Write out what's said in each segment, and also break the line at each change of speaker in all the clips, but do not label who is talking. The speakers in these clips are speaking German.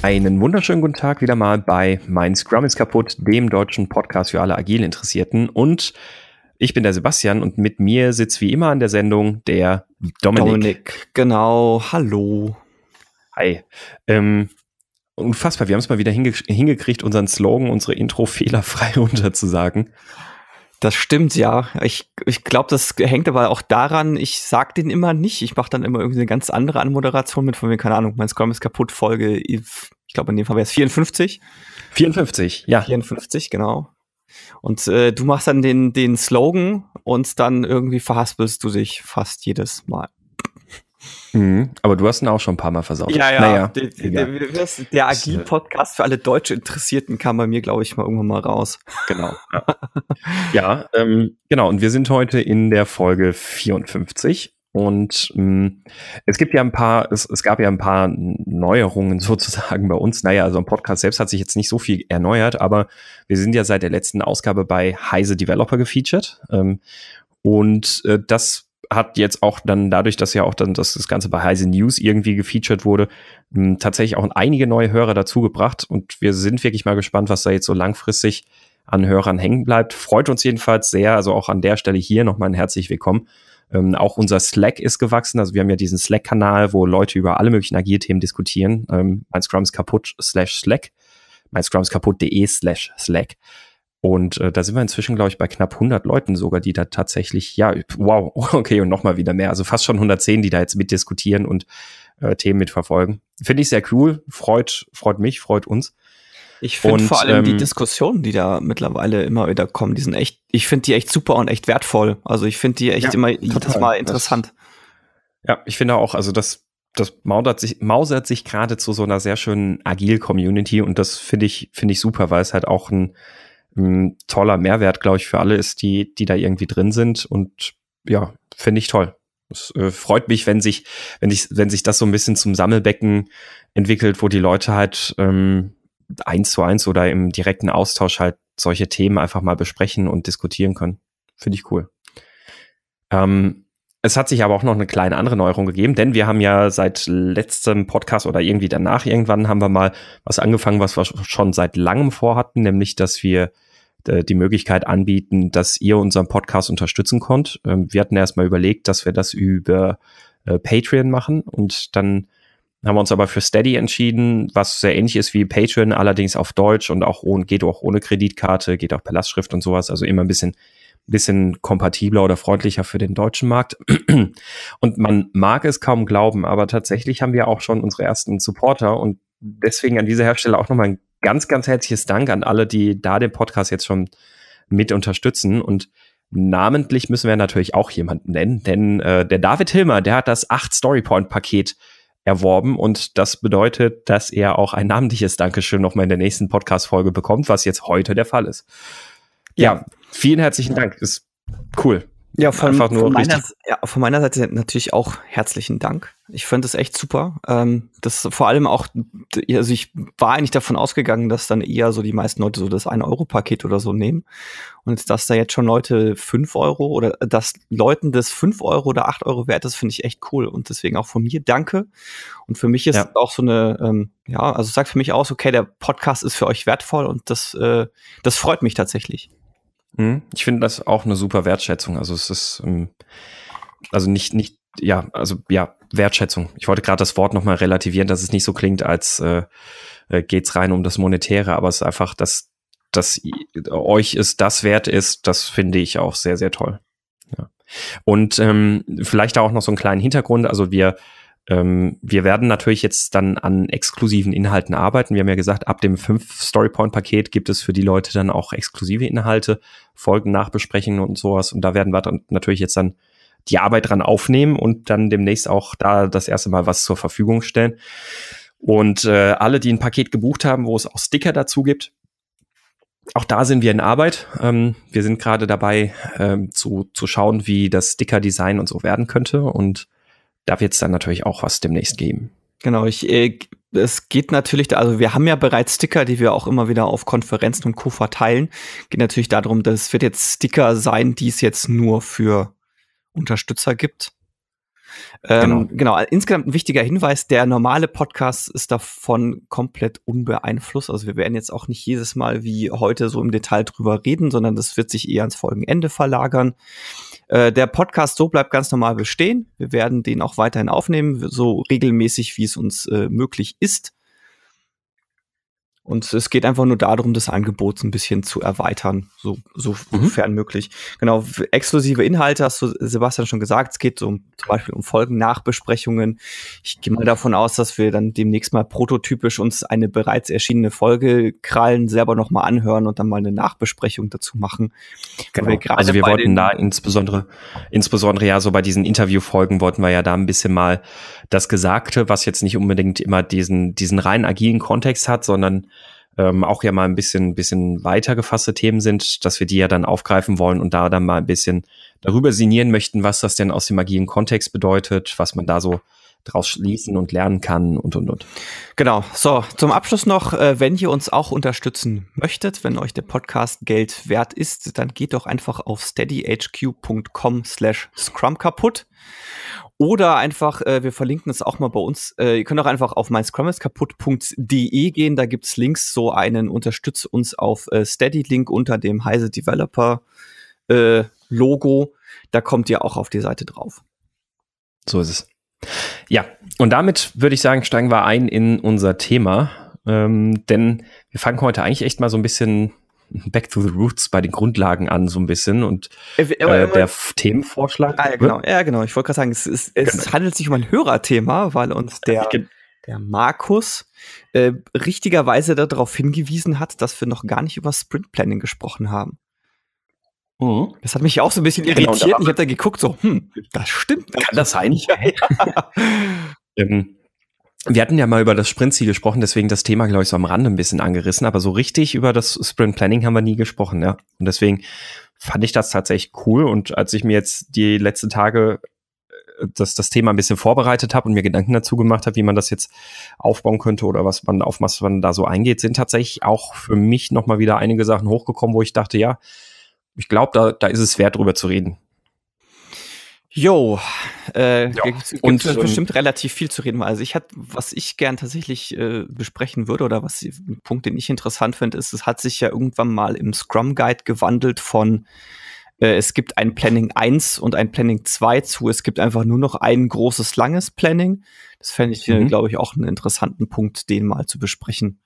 Einen wunderschönen guten Tag wieder mal bei Mein Scrum ist kaputt, dem deutschen Podcast für alle agil Interessierten. Und ich bin der Sebastian und mit mir sitzt wie immer an der Sendung der Dominik. Dominik,
genau. Hallo.
Hi. Ähm, unfassbar, wir haben es mal wieder hinge hingekriegt, unseren Slogan, unsere Intro fehlerfrei runterzusagen.
Das stimmt, ja. Ich, ich glaube, das hängt aber auch daran, ich sag den immer nicht. Ich mache dann immer irgendwie eine ganz andere Anmoderation mit, von mir, keine Ahnung, mein Scrum ist kaputt, Folge, ich glaube, in dem Fall wäre es 54.
54, ja.
54, genau. Und äh, du machst dann den, den Slogan und dann irgendwie verhaspelst du dich fast jedes Mal.
Mhm, aber du hast ihn auch schon ein paar Mal versaut.
Ja, ja. Naja, der, der, der Agil-Podcast für alle deutsche Interessierten kam bei mir, glaube ich, mal irgendwann mal raus.
Genau. Ja, ja ähm, genau. Und wir sind heute in der Folge 54. Und mh, mm, es gibt ja ein paar, es, es gab ja ein paar Neuerungen sozusagen bei uns. Naja, also im Podcast selbst hat sich jetzt nicht so viel erneuert, aber wir sind ja seit der letzten Ausgabe bei Heise Developer gefeatured. Ähm, und äh, das hat jetzt auch dann dadurch, dass ja auch dann das, das Ganze bei Heise News irgendwie gefeatured wurde, mh, tatsächlich auch einige neue Hörer dazugebracht und wir sind wirklich mal gespannt, was da jetzt so langfristig an Hörern hängen bleibt. Freut uns jedenfalls sehr, also auch an der Stelle hier nochmal ein herzlich willkommen. Ähm, auch unser Slack ist gewachsen, also wir haben ja diesen Slack-Kanal, wo Leute über alle möglichen Agilthemen diskutieren. Ähm, mein Scrum ist kaputt slash Slack, mein Scrum ist kaputt.de slash Slack. Und äh, da sind wir inzwischen, glaube ich, bei knapp 100 Leuten sogar, die da tatsächlich, ja, wow, okay, und nochmal wieder mehr. Also fast schon 110, die da jetzt mitdiskutieren und äh, Themen mitverfolgen. Finde ich sehr cool, freut, freut mich, freut uns.
Ich finde vor allem ähm, die Diskussionen, die da mittlerweile immer wieder kommen, die sind echt, ich finde die echt super und echt wertvoll. Also ich finde die echt ja, immer total. jedes Mal interessant.
Ja, ich finde auch, also das, das mausert sich, mausert sich gerade zu so einer sehr schönen Agil-Community und das finde ich, finde ich super, weil es halt auch ein, ein toller Mehrwert, glaube ich, für alle ist, die, die da irgendwie drin sind. Und ja, finde ich toll. Es äh, freut mich, wenn sich, wenn ich, wenn sich das so ein bisschen zum Sammelbecken entwickelt, wo die Leute halt ähm, eins zu eins oder im direkten Austausch halt solche Themen einfach mal besprechen und diskutieren können. Finde ich cool. Ähm, es hat sich aber auch noch eine kleine andere Neuerung gegeben, denn wir haben ja seit letztem Podcast oder irgendwie danach irgendwann haben wir mal was angefangen, was wir schon seit langem vorhatten, nämlich dass wir die Möglichkeit anbieten, dass ihr unseren Podcast unterstützen könnt. Ähm, wir hatten erstmal überlegt, dass wir das über äh, Patreon machen und dann haben wir uns aber für Steady entschieden, was sehr ähnlich ist wie Patreon, allerdings auf Deutsch und auch ohne, geht auch ohne Kreditkarte, geht auch per Lastschrift und sowas, also immer ein bisschen bisschen kompatibler oder freundlicher für den deutschen Markt. Und man mag es kaum glauben, aber tatsächlich haben wir auch schon unsere ersten Supporter und deswegen an dieser Hersteller auch nochmal ein ganz, ganz herzliches Dank an alle, die da den Podcast jetzt schon mit unterstützen. Und namentlich müssen wir natürlich auch jemanden nennen, denn äh, der David Hilmer, der hat das 8 Storypoint-Paket erworben und das bedeutet, dass er auch ein namentliches Dankeschön nochmal in der nächsten Podcast-Folge bekommt, was jetzt heute der Fall ist. Ja, ja vielen herzlichen Dank. Ist cool.
Ja, von, von, meiner, ja, von meiner Seite natürlich auch herzlichen Dank. Ich finde es echt super. Ähm, das vor allem auch, also ich war eigentlich davon ausgegangen, dass dann eher so die meisten Leute so das 1-Euro-Paket oder so nehmen. Und dass da jetzt schon Leute 5 Euro oder dass Leuten das 5 Euro oder 8 Euro wert ist, finde ich echt cool. Und deswegen auch von mir danke. Und für mich ist ja. auch so eine, ähm, ja, also sagt für mich aus, okay, der Podcast ist für euch wertvoll und das, äh, das freut mich tatsächlich.
Mhm. Ich finde das auch eine super Wertschätzung. Also es ist, ähm, also nicht, nicht, ja, also ja, Wertschätzung. Ich wollte gerade das Wort nochmal relativieren, dass es nicht so klingt, als äh, äh, geht's rein um das Monetäre, aber es ist einfach, dass, dass euch es das wert ist, das finde ich auch sehr, sehr toll. Ja. Und ähm, vielleicht auch noch so einen kleinen Hintergrund. Also wir ähm, wir werden natürlich jetzt dann an exklusiven Inhalten arbeiten. Wir haben ja gesagt, ab dem 5 Storypoint-Paket gibt es für die Leute dann auch exklusive Inhalte, Folgen nachbesprechen und sowas. Und da werden wir dann natürlich jetzt dann die Arbeit dran aufnehmen und dann demnächst auch da das erste Mal was zur Verfügung stellen. Und äh, alle, die ein Paket gebucht haben, wo es auch Sticker dazu gibt, auch da sind wir in Arbeit. Ähm, wir sind gerade dabei ähm, zu, zu schauen, wie das Sticker-Design und so werden könnte. Und da wird es dann natürlich auch was demnächst geben.
Genau, ich, äh, es geht natürlich, also wir haben ja bereits Sticker, die wir auch immer wieder auf Konferenzen und Co. verteilen. Geht natürlich darum, dass es wird jetzt Sticker sein, die es jetzt nur für Unterstützer gibt. Ähm, genau. genau, insgesamt ein wichtiger Hinweis, der normale Podcast ist davon komplett unbeeinflusst. Also wir werden jetzt auch nicht jedes Mal wie heute so im Detail drüber reden, sondern das wird sich eher ans Folgenende verlagern. Äh, der Podcast so bleibt ganz normal bestehen. Wir werden den auch weiterhin aufnehmen, so regelmäßig, wie es uns äh, möglich ist. Und es geht einfach nur darum, das Angebot ein bisschen zu erweitern, so, sofern mhm. möglich. Genau, exklusive Inhalte hast du Sebastian schon gesagt. Es geht so um, zum Beispiel um Folgen-Nachbesprechungen. Ich gehe mal davon aus, dass wir dann demnächst mal prototypisch uns eine bereits erschienene Folge krallen, selber nochmal anhören und dann mal eine Nachbesprechung dazu machen.
Genau. Wir also wir wollten da insbesondere, insbesondere ja so bei diesen Interviewfolgen wollten wir ja da ein bisschen mal das Gesagte, was jetzt nicht unbedingt immer diesen, diesen rein agilen Kontext hat, sondern ähm, auch ja mal ein bisschen, bisschen weiter gefasste Themen sind, dass wir die ja dann aufgreifen wollen und da dann mal ein bisschen darüber sinnieren möchten, was das denn aus dem agilen Kontext bedeutet, was man da so draus schließen und lernen kann und und und.
Genau. So, zum Abschluss noch, äh, wenn ihr uns auch unterstützen möchtet, wenn euch der Podcast Geld wert ist, dann geht doch einfach auf steadyhq.com slash scrum kaputt oder einfach, äh, wir verlinken es auch mal bei uns. Äh, ihr könnt auch einfach auf meinscrumiskaputt.de gehen. Da gibt's Links, so einen Unterstützt uns auf äh, Steady-Link unter dem Heise Developer äh, Logo. Da kommt ihr auch auf die Seite drauf.
So ist es. Ja, und damit würde ich sagen, steigen wir ein in unser Thema. Ähm, denn wir fangen heute eigentlich echt mal so ein bisschen Back to the Roots bei den Grundlagen an, so ein bisschen. Und äh, äh, der Themenvorschlag.
Ah, ja, genau. Ja, genau. Ich wollte gerade sagen, es, ist, es genau. handelt sich um ein Hörerthema, weil uns der, der Markus äh, richtigerweise darauf hingewiesen hat, dass wir noch gar nicht über Sprint Planning gesprochen haben. Mhm. Das hat mich auch so ein bisschen genau, irritiert. Genau, ich habe da geguckt, so, hm, das stimmt.
Kann das sein? Ja, ja. ähm, wir hatten ja mal über das Sprintziel gesprochen, deswegen das Thema, glaube ich, so am Rande ein bisschen angerissen, aber so richtig über das Sprint Planning haben wir nie gesprochen, ja. Und deswegen fand ich das tatsächlich cool. Und als ich mir jetzt die letzten Tage äh, das, das Thema ein bisschen vorbereitet habe und mir Gedanken dazu gemacht habe, wie man das jetzt aufbauen könnte oder was man auf was man da so eingeht, sind tatsächlich auch für mich nochmal wieder einige Sachen hochgekommen, wo ich dachte, ja, ich glaube, da, da ist es wert, drüber zu reden.
Jo, äh, ja. gibt und ähm, bestimmt relativ viel zu reden. Also ich hatte, was ich gern tatsächlich äh, besprechen würde oder was ein Punkt, den ich interessant finde, ist, es hat sich ja irgendwann mal im Scrum Guide gewandelt von äh, es gibt ein Planning 1 und ein Planning 2 zu, es gibt einfach nur noch ein großes, langes Planning. Das fände ich, äh, mhm. glaube ich, auch einen interessanten Punkt, den mal zu besprechen.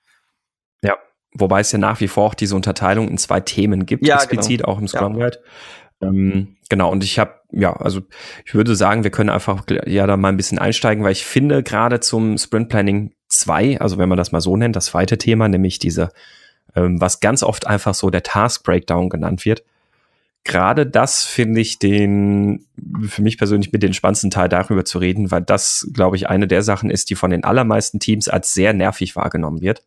Ja, wobei es ja nach wie vor auch diese Unterteilung in zwei Themen gibt, ja, explizit genau. auch im Scrum Guide. Ja. Ähm, genau, und ich habe, ja, also ich würde sagen, wir können einfach ja da mal ein bisschen einsteigen, weil ich finde, gerade zum Sprint Planning 2, also wenn man das mal so nennt, das zweite Thema, nämlich diese, ähm, was ganz oft einfach so der Task Breakdown genannt wird, gerade das finde ich den, für mich persönlich mit den spannendsten Teil darüber zu reden, weil das, glaube ich, eine der Sachen ist, die von den allermeisten Teams als sehr nervig wahrgenommen wird.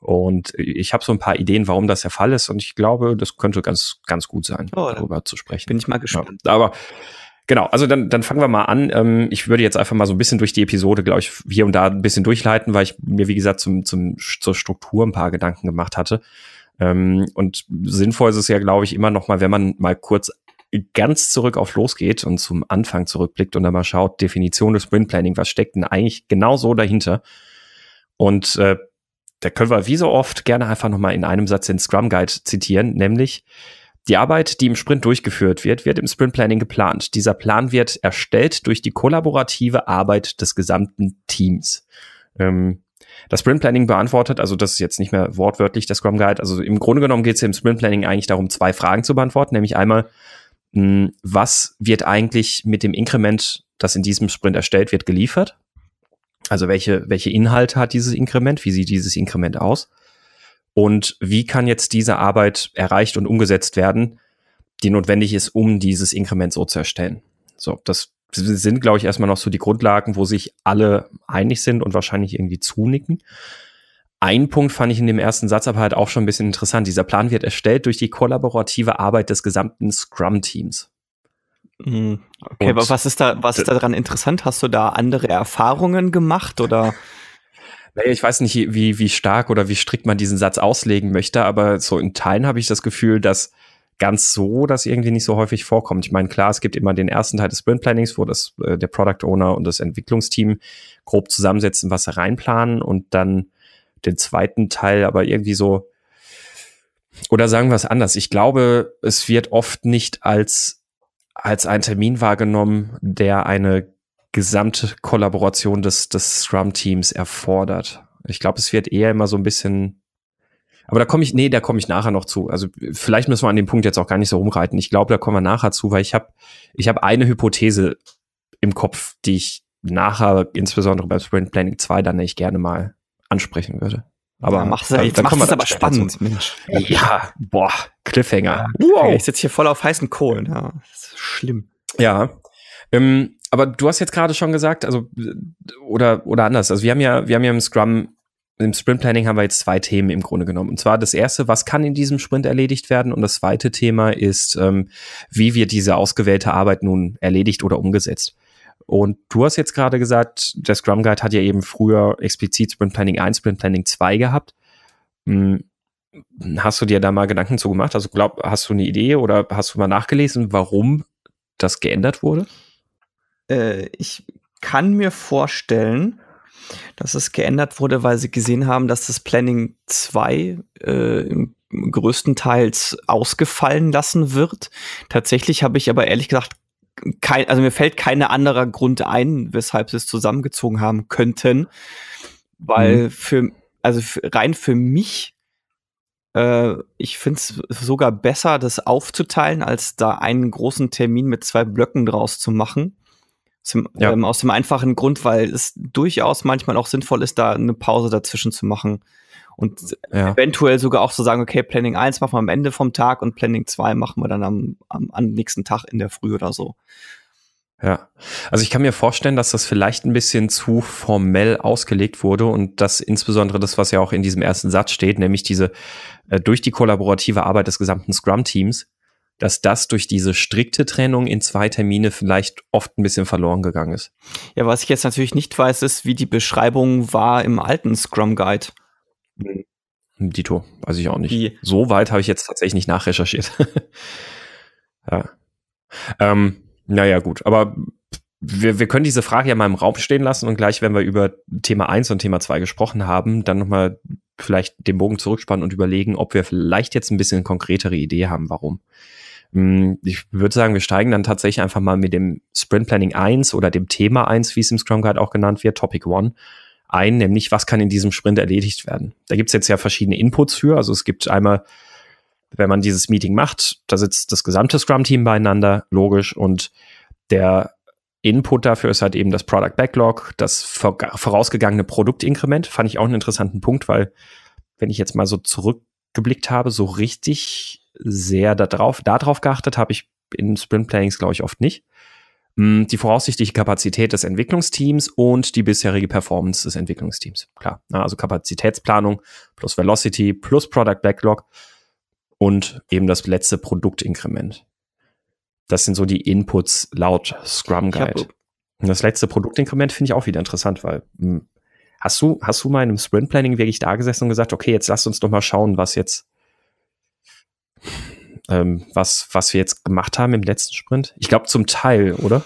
Und ich habe so ein paar Ideen, warum das der Fall ist. Und ich glaube, das könnte ganz, ganz gut sein, oh, darüber zu sprechen.
Bin ich mal gespannt.
Ja, aber genau, also dann, dann fangen wir mal an. Ähm, ich würde jetzt einfach mal so ein bisschen durch die Episode, glaube ich, hier und da ein bisschen durchleiten, weil ich mir, wie gesagt, zum, zum, zur Struktur ein paar Gedanken gemacht hatte. Ähm, und sinnvoll ist es ja, glaube ich, immer noch mal, wenn man mal kurz ganz zurück auf losgeht und zum Anfang zurückblickt und dann mal schaut, Definition des Sprint Planning, was steckt denn eigentlich genau so dahinter? Und äh, da können wir wie so oft gerne einfach nochmal in einem Satz den Scrum Guide zitieren, nämlich die Arbeit, die im Sprint durchgeführt wird, wird im Sprint Planning geplant. Dieser Plan wird erstellt durch die kollaborative Arbeit des gesamten Teams. Ähm, das Sprint Planning beantwortet, also das ist jetzt nicht mehr wortwörtlich der Scrum Guide, also im Grunde genommen geht es im Sprint Planning eigentlich darum, zwei Fragen zu beantworten, nämlich einmal, mh, hm, was wird eigentlich mit dem Inkrement, das in diesem Sprint erstellt wird, geliefert? Also welche, welche Inhalte hat dieses Inkrement? Wie sieht dieses Inkrement aus? Und wie kann jetzt diese Arbeit erreicht und umgesetzt werden, die notwendig ist, um dieses Inkrement so zu erstellen? So, das sind, glaube ich, erstmal noch so die Grundlagen, wo sich alle einig sind und wahrscheinlich irgendwie zunicken. Ein Punkt fand ich in dem ersten Satz aber halt auch schon ein bisschen interessant. Dieser Plan wird erstellt durch die kollaborative Arbeit des gesamten Scrum-Teams.
Mhm. Okay, aber was ist da, was ist daran interessant? Hast du da andere Erfahrungen gemacht oder?
Naja, ich weiß nicht, wie, wie stark oder wie strikt man diesen Satz auslegen möchte, aber so in Teilen habe ich das Gefühl, dass ganz so das irgendwie nicht so häufig vorkommt. Ich meine, klar, es gibt immer den ersten Teil des Sprint Plannings, wo das, äh, der Product Owner und das Entwicklungsteam grob zusammensetzen, was sie reinplanen und dann den zweiten Teil aber irgendwie so, oder sagen wir es anders. Ich glaube, es wird oft nicht als, als ein Termin wahrgenommen, der eine gesamte Kollaboration des, des Scrum-Teams erfordert. Ich glaube, es wird eher immer so ein bisschen. Aber da komme ich, nee, da komme ich nachher noch zu. Also vielleicht müssen wir an dem Punkt jetzt auch gar nicht so rumreiten. Ich glaube, da kommen wir nachher zu, weil ich habe ich hab eine Hypothese im Kopf, die ich nachher, insbesondere beim Sprint Planning 2, dann nicht gerne mal ansprechen würde.
Aber ja, mach's, da, jetzt machst es aber spannend.
Mensch. Ja, boah, Cliffhanger.
Ja, wow. Ich sitze hier voll auf heißen Kohlen. Ja, das ist schlimm.
Ja. Ähm, aber du hast jetzt gerade schon gesagt, also oder oder anders. Also wir haben ja wir haben ja im Scrum im Sprint Planning haben wir jetzt zwei Themen im Grunde genommen. Und zwar das erste, was kann in diesem Sprint erledigt werden? Und das zweite Thema ist, ähm, wie wird diese ausgewählte Arbeit nun erledigt oder umgesetzt? Und du hast jetzt gerade gesagt, der Scrum Guide hat ja eben früher explizit Sprint Planning 1, Sprint Planning 2 gehabt. Hm, hast du dir da mal Gedanken zu gemacht? Also glaub, hast du eine Idee oder hast du mal nachgelesen, warum das geändert wurde?
Äh, ich kann mir vorstellen, dass es geändert wurde, weil sie gesehen haben, dass das Planning 2 äh, größtenteils ausgefallen lassen wird. Tatsächlich habe ich aber ehrlich gesagt kein, also mir fällt kein anderer Grund ein, weshalb sie es zusammengezogen haben könnten, weil mhm. für, also für, rein für mich, äh, ich finde es sogar besser, das aufzuteilen, als da einen großen Termin mit zwei Blöcken draus zu machen. Zum, ja. ähm, aus dem einfachen Grund, weil es durchaus manchmal auch sinnvoll ist, da eine Pause dazwischen zu machen. Und ja. eventuell sogar auch zu so sagen, okay, Planning 1 machen wir am Ende vom Tag und Planning 2 machen wir dann am, am, am nächsten Tag in der Früh oder so.
Ja, also ich kann mir vorstellen, dass das vielleicht ein bisschen zu formell ausgelegt wurde und dass insbesondere das, was ja auch in diesem ersten Satz steht, nämlich diese äh, durch die kollaborative Arbeit des gesamten Scrum-Teams, dass das durch diese strikte Trennung in zwei Termine vielleicht oft ein bisschen verloren gegangen ist.
Ja, was ich jetzt natürlich nicht weiß, ist, wie die Beschreibung war im alten Scrum Guide.
Hm, Dito, weiß ich auch nicht. Wie? So weit habe ich jetzt tatsächlich nicht nachrecherchiert. ja. Ähm, naja, gut, aber wir, wir können diese Frage ja mal im Raum stehen lassen und gleich, wenn wir über Thema 1 und Thema 2 gesprochen haben, dann nochmal vielleicht den Bogen zurückspannen und überlegen, ob wir vielleicht jetzt ein bisschen konkretere Idee haben, warum. Hm, ich würde sagen, wir steigen dann tatsächlich einfach mal mit dem Sprint Planning 1 oder dem Thema 1, wie es im Scrum Guide auch genannt wird, Topic 1, ein, nämlich was kann in diesem Sprint erledigt werden. Da gibt's jetzt ja verschiedene Inputs für. Also es gibt einmal, wenn man dieses Meeting macht, da sitzt das gesamte Scrum-Team beieinander, logisch, und der Input dafür ist halt eben das Product Backlog, das vorausgegangene Produktinkrement. Fand ich auch einen interessanten Punkt, weil wenn ich jetzt mal so zurückgeblickt habe, so richtig sehr darauf, darauf geachtet habe ich in Sprint Plannings, glaube ich, oft nicht. Hm, die voraussichtliche Kapazität des Entwicklungsteams und die bisherige Performance des Entwicklungsteams. Klar, also Kapazitätsplanung plus Velocity plus Product Backlog und eben das letzte Produktinkrement. Das sind so die Inputs laut Scrum Guide. Und das letzte Produktinkrement finde ich auch wieder interessant, weil hm, hast du, hast du mal in einem Sprint Planning wirklich da gesessen und gesagt, okay, jetzt lasst uns doch mal schauen, was jetzt ähm, was, was wir jetzt gemacht haben im letzten Sprint? Ich glaube zum Teil, oder?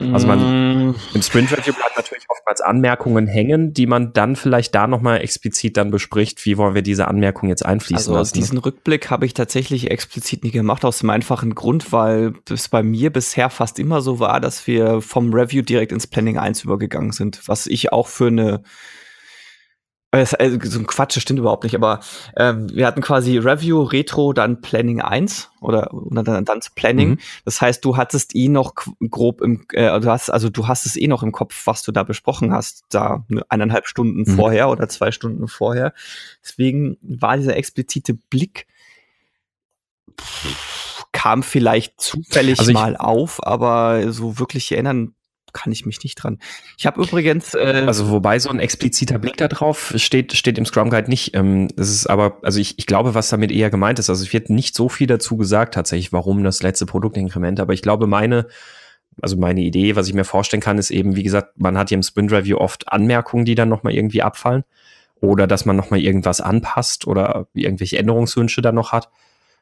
Also man mm. im Sprint Review bleibt natürlich oftmals Anmerkungen hängen, die man dann vielleicht da nochmal explizit dann bespricht, wie wollen wir diese Anmerkungen jetzt einfließen also
lassen.
Ne?
Diesen Rückblick habe ich tatsächlich explizit nie gemacht, aus dem einfachen Grund, weil es bei mir bisher fast immer so war, dass wir vom Review direkt ins Planning 1 übergegangen sind, was ich auch für eine also so ein Quatsch, das stimmt überhaupt nicht, aber äh, wir hatten quasi Review, Retro, dann Planning 1 oder, oder dann, dann Planning. Mhm. Das heißt, du hattest eh noch grob im, äh, du hast, also du hast es eh noch im Kopf, was du da besprochen hast, da eineinhalb Stunden mhm. vorher oder zwei Stunden vorher. Deswegen war dieser explizite Blick kam vielleicht zufällig also mal auf, aber so wirklich erinnern kann ich mich nicht dran. Ich habe übrigens.
Äh also wobei so ein expliziter Blick da drauf steht, steht im Scrum Guide nicht. Ähm, das ist aber, also ich, ich glaube, was damit eher gemeint ist. Also es wird nicht so viel dazu gesagt tatsächlich, warum das letzte Produktinkrement. Aber ich glaube, meine, also meine Idee, was ich mir vorstellen kann, ist eben, wie gesagt, man hat hier im Sprint Review oft Anmerkungen, die dann nochmal irgendwie abfallen. Oder dass man nochmal irgendwas anpasst oder irgendwelche Änderungswünsche dann noch hat.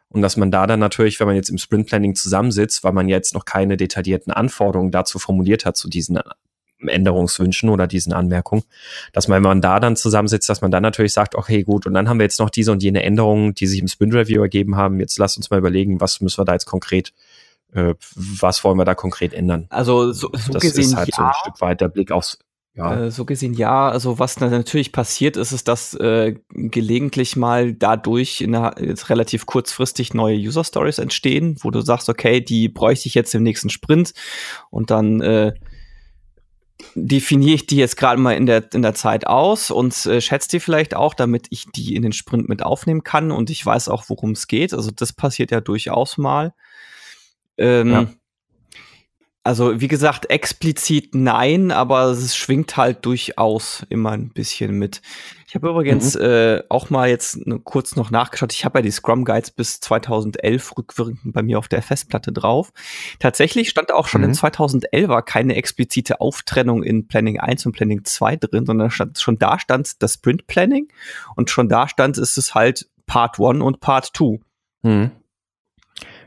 Und dass man da dann natürlich, wenn man jetzt im Sprint Planning zusammensitzt, weil man jetzt noch keine detaillierten Anforderungen dazu formuliert hat zu diesen Änderungswünschen oder diesen Anmerkungen, dass man, wenn man da dann zusammensitzt, dass man dann natürlich sagt, okay, gut, und dann haben wir jetzt noch diese und jene Änderungen, die sich im Sprint Review ergeben haben. Jetzt lasst uns mal überlegen, was müssen wir da jetzt konkret, äh, was wollen wir da konkret ändern?
Also so, so das gesehen, ist halt
ja. so ein Stück weit der Blick aufs
ja. Äh, so gesehen ja. Also was natürlich passiert ist, ist, dass äh, gelegentlich mal dadurch in einer, jetzt relativ kurzfristig neue User Stories entstehen, wo du sagst, okay, die bräuchte ich jetzt im nächsten Sprint und dann äh, definiere ich die jetzt gerade mal in der, in der Zeit aus und äh, schätze die vielleicht auch, damit ich die in den Sprint mit aufnehmen kann und ich weiß auch, worum es geht. Also das passiert ja durchaus mal. Ähm, ja. Also wie gesagt, explizit nein, aber es schwingt halt durchaus immer ein bisschen mit. Ich habe übrigens mhm. äh, auch mal jetzt kurz noch nachgeschaut. Ich habe ja die Scrum Guides bis 2011 rückwirkend bei mir auf der Festplatte drauf. Tatsächlich stand auch schon mhm. in 2011 keine explizite Auftrennung in Planning 1 und Planning 2 drin, sondern stand, schon da stand das Sprint Planning und schon da stand ist es halt Part 1 und Part 2. Mhm.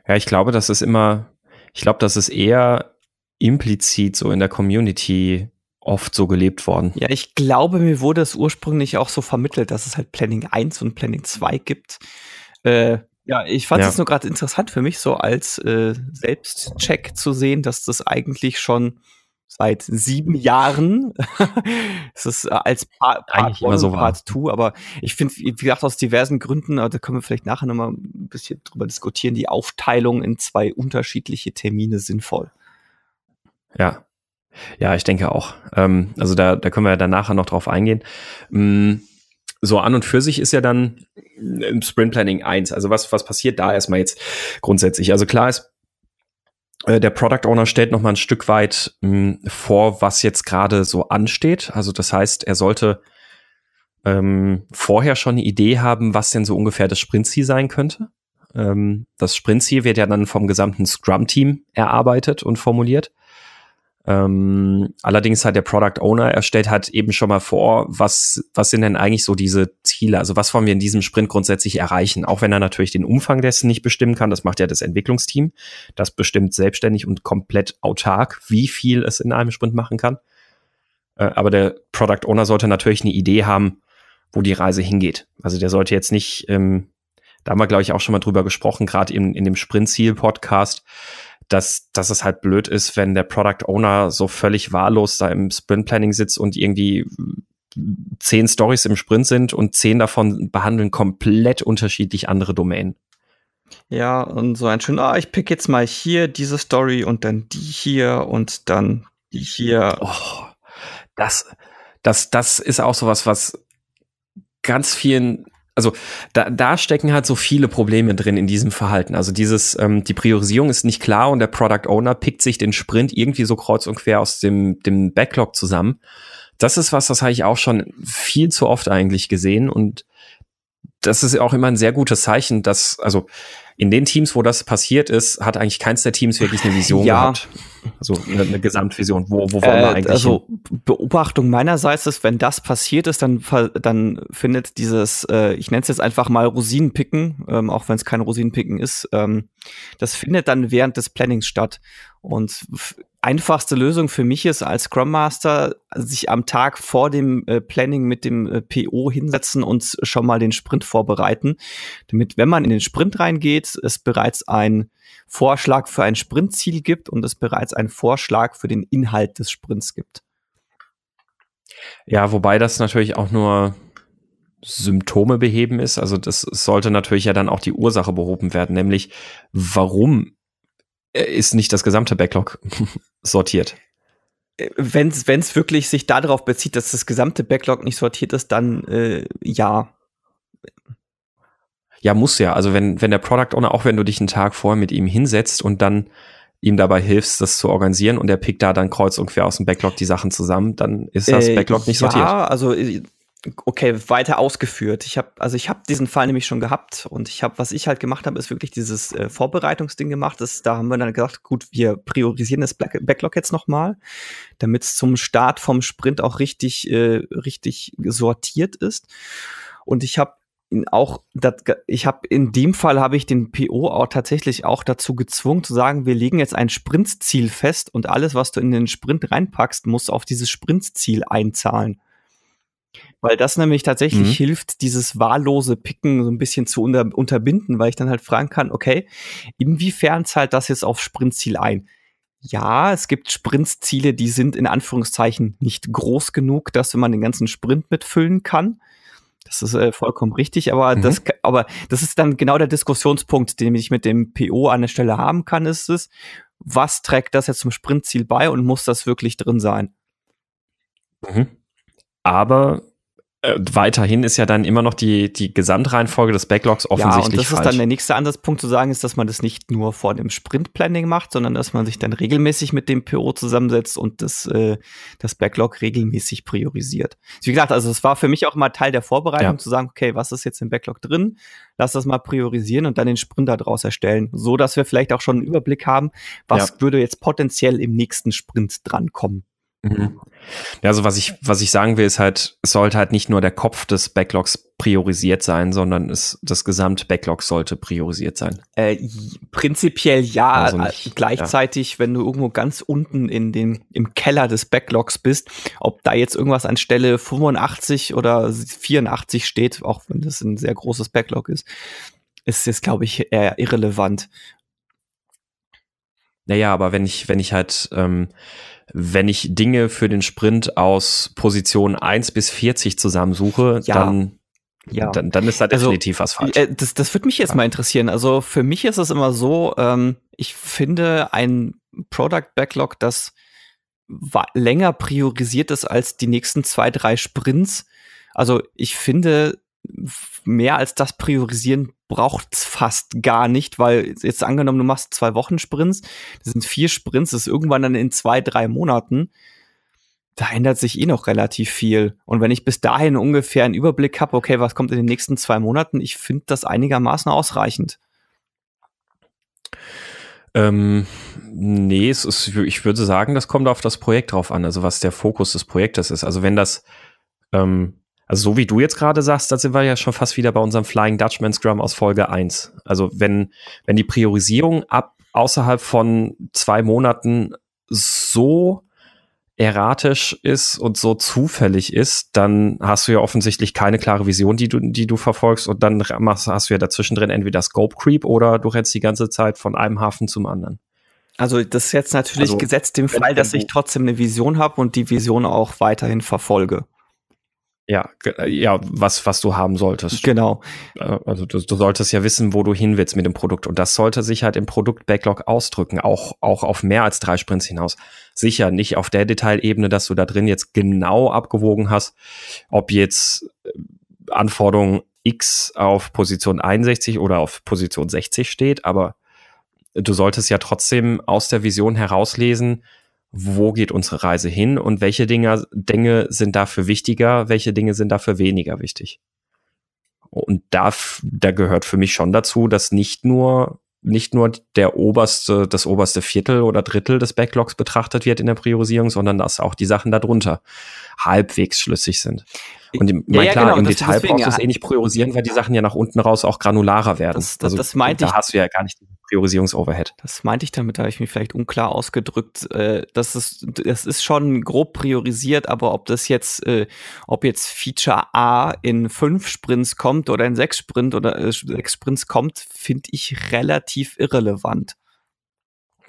Ja, ich glaube, das ist immer, ich glaube, das ist eher implizit so in der Community oft so gelebt worden.
Ja, ich glaube, mir wurde es ursprünglich auch so vermittelt, dass es halt Planning 1 und Planning 2 gibt. Äh, ja, ich fand es ja. nur gerade interessant für mich, so als äh, Selbstcheck zu sehen, dass das eigentlich schon seit sieben Jahren es ist äh, als Part, Part
One so
Part 2, aber ich finde, wie gesagt, aus diversen Gründen, da können wir vielleicht nachher nochmal ein bisschen drüber diskutieren, die Aufteilung in zwei unterschiedliche Termine sinnvoll.
Ja. Ja, ich denke auch. Ähm, also da, da können wir ja dann nachher noch drauf eingehen. Mm, so an und für sich ist ja dann im Sprint Planning eins. Also was, was passiert da erstmal jetzt grundsätzlich? Also klar ist, äh, der Product Owner stellt noch mal ein Stück weit mh, mm, vor, was jetzt gerade so ansteht. Also das heißt, er sollte ähm, vorher schon eine Idee haben, was denn so ungefähr das Sprint-Ziel sein könnte. Ähm, das Sprint-Ziel wird ja dann vom gesamten Scrum-Team erarbeitet und formuliert. Ähm, allerdings hat der Product Owner erstellt hat eben schon mal vor, was, was sind denn eigentlich so diese Ziele? Also was wollen wir in diesem Sprint grundsätzlich erreichen? Auch wenn er natürlich den Umfang dessen nicht bestimmen kann, das macht ja das Entwicklungsteam. Das bestimmt selbstständig und komplett autark, wie viel es in einem Sprint machen kann. Äh, aber der Product Owner sollte natürlich eine Idee haben, wo die Reise hingeht. Also der sollte jetzt nicht, ähm, da haben wir, glaube ich, auch schon mal drüber gesprochen, gerade in, in dem Sprint-Ziel-Podcast, dass, dass es halt blöd ist, wenn der Product Owner so völlig wahllos da im Sprint Planning sitzt und irgendwie zehn Stories im Sprint sind und zehn davon behandeln komplett unterschiedlich andere Domänen.
Ja, und so ein schön, ah, ich pick jetzt mal hier diese Story und dann die hier und dann die hier.
Oh, das, das, das ist auch sowas, was ganz vielen also da, da stecken halt so viele Probleme drin in diesem Verhalten. Also dieses, ähm, die Priorisierung ist nicht klar und der Product Owner pickt sich den Sprint irgendwie so kreuz und quer aus dem, dem Backlog zusammen. Das ist was, das habe ich auch schon viel zu oft eigentlich gesehen und das ist auch immer ein sehr gutes Zeichen, dass, also in den Teams, wo das passiert ist, hat eigentlich keins der Teams wirklich eine Vision ja. gehabt. Also eine, eine Gesamtvision. Wo, wo wollen äh, wir eigentlich?
Also hin? Beobachtung meinerseits ist, wenn das passiert ist, dann, dann findet dieses, äh, ich nenne es jetzt einfach mal Rosinenpicken, ähm, auch wenn es kein Rosinenpicken ist, ähm, das findet dann während des Plannings statt. Und einfachste Lösung für mich ist als Scrum Master, sich am Tag vor dem äh, Planning mit dem äh, PO hinsetzen und schon mal den Sprint vorbereiten, damit, wenn man in den Sprint reingeht, es bereits ein Vorschlag für ein Sprintziel gibt und es bereits einen Vorschlag für den Inhalt des Sprints gibt.
Ja, wobei das natürlich auch nur Symptome beheben ist. Also das sollte natürlich ja dann auch die Ursache behoben werden, nämlich warum äh, ist nicht das gesamte Backlog sortiert.
Wenn es wirklich sich darauf bezieht, dass das gesamte Backlog nicht sortiert ist, dann äh, ja.
Ja, muss ja. Also wenn, wenn der Product Owner, auch wenn du dich einen Tag vorher mit ihm hinsetzt und dann ihm dabei hilfst, das zu organisieren und er pickt da dann kreuz und quer aus dem Backlog die Sachen zusammen, dann ist das äh, Backlog nicht sortiert.
Ja, also äh, okay, weiter ausgeführt. Ich habe also ich habe diesen Fall nämlich schon gehabt und ich habe was ich halt gemacht habe, ist wirklich dieses äh, Vorbereitungsding gemacht. Das, da haben wir dann gesagt, gut, wir priorisieren das Backlog jetzt noch mal, damit es zum Start vom Sprint auch richtig äh, richtig sortiert ist. Und ich habe auch, dat, ich habe in dem Fall habe ich den PO auch tatsächlich auch dazu gezwungen zu sagen, wir legen jetzt ein Sprintziel fest und alles, was du in den Sprint reinpackst, muss auf dieses Sprintziel einzahlen. Weil das nämlich tatsächlich mhm. hilft, dieses wahllose Picken so ein bisschen zu unter, unterbinden, weil ich dann halt fragen kann, okay, inwiefern zahlt das jetzt auf Sprintziel ein? Ja, es gibt Sprintziele, die sind in Anführungszeichen nicht groß genug, dass man den ganzen Sprint mitfüllen kann. Das ist äh, vollkommen richtig, aber mhm. das, aber das ist dann genau der Diskussionspunkt, den ich mit dem PO an der Stelle haben kann, ist es, was trägt das jetzt zum Sprintziel bei und muss das wirklich drin sein?
Mhm. Aber äh, weiterhin ist ja dann immer noch die, die Gesamtreihenfolge des Backlogs offensichtlich Ja, und
das
falsch.
ist dann der nächste Ansatzpunkt zu sagen, ist, dass man das nicht nur vor dem Sprintplanning macht, sondern dass man sich dann regelmäßig mit dem PO zusammensetzt und das, äh, das Backlog regelmäßig priorisiert. Wie gesagt, also es war für mich auch mal Teil der Vorbereitung ja. zu sagen, okay, was ist jetzt im Backlog drin? Lass das mal priorisieren und dann den Sprint daraus erstellen, so dass wir vielleicht auch schon einen Überblick haben, was ja. würde jetzt potenziell im nächsten Sprint drankommen.
Mhm. Ja, also was ich, was ich sagen will, ist halt, es sollte halt nicht nur der Kopf des Backlogs priorisiert sein, sondern es, das Gesamt-Backlog sollte priorisiert sein.
Äh, prinzipiell ja, also nicht, äh, gleichzeitig, ja. wenn du irgendwo ganz unten in den, im Keller des Backlogs bist, ob da jetzt irgendwas an Stelle 85 oder 84 steht, auch wenn das ein sehr großes Backlog ist, ist jetzt, glaube ich, eher irrelevant.
Naja, aber wenn ich, wenn ich halt, ähm, wenn ich Dinge für den Sprint aus Position 1 bis 40 zusammensuche, ja. dann ja. Dann, dann ist da also, definitiv also, was falsch.
Äh, das, das würde mich jetzt ja. mal interessieren. Also für mich ist es immer so, ähm, ich finde ein Product Backlog, das länger priorisiert ist als die nächsten zwei, drei Sprints. Also ich finde, mehr als das priorisieren braucht's fast gar nicht, weil jetzt angenommen, du machst zwei Wochen Sprints, das sind vier Sprints, das ist irgendwann dann in zwei, drei Monaten. Da ändert sich eh noch relativ viel. Und wenn ich bis dahin ungefähr einen Überblick habe, okay, was kommt in den nächsten zwei Monaten, ich finde das einigermaßen ausreichend.
Ähm, nee, es ist, ich würde sagen, das kommt auf das Projekt drauf an, also was der Fokus des Projektes ist. Also wenn das, ähm, also so wie du jetzt gerade sagst, da sind wir ja schon fast wieder bei unserem Flying Dutchman Scrum aus Folge 1. Also wenn, wenn die Priorisierung ab außerhalb von zwei Monaten so erratisch ist und so zufällig ist, dann hast du ja offensichtlich keine klare Vision, die du, die du verfolgst und dann machst, hast du ja dazwischen drin entweder Scope Creep oder du rennst die ganze Zeit von einem Hafen zum anderen.
Also das ist jetzt natürlich also, gesetzt dem Fall, dass ich trotzdem eine Vision habe und die Vision auch weiterhin verfolge.
Ja, äh, ja, was, was du haben solltest.
Genau.
Äh, also du, du solltest ja wissen, wo du hin willst mit dem Produkt. Und das sollte sich halt im Produkt-Backlog ausdrücken, auch, auch auf mehr als drei Sprints hinaus. Sicher nicht auf der Detailebene, dass du da drin jetzt genau abgewogen hast, ob jetzt äh, Anforderung X auf Position 61 oder auf Position 60 steht, aber du solltest ja trotzdem aus der Vision herauslesen, wo geht unsere Reise hin und welche Dinge, Dinge sind dafür wichtiger, welche Dinge sind dafür weniger wichtig. Und da, da gehört für mich schon dazu, dass nicht nur nicht nur der oberste, das oberste Viertel oder Drittel des Backlogs betrachtet wird in der Priorisierung, sondern dass auch die Sachen darunter halbwegs schlüssig sind. Und im, ja, ja, klar, genau, im Detail deswegen, brauchst du es eh nicht priorisieren, weil die Sachen ja nach unten raus auch granularer werden.
Das, das, also, das meinte
da ich. hast du ja gar nicht den Priorisierungsoverhead.
Das meinte ich damit, da habe ich mich vielleicht unklar ausgedrückt. Äh, das, ist, das ist schon grob priorisiert, aber ob das jetzt, äh, ob jetzt Feature A in fünf Sprints kommt oder in sechs Sprint oder äh, sechs Sprints kommt, finde ich relativ irrelevant.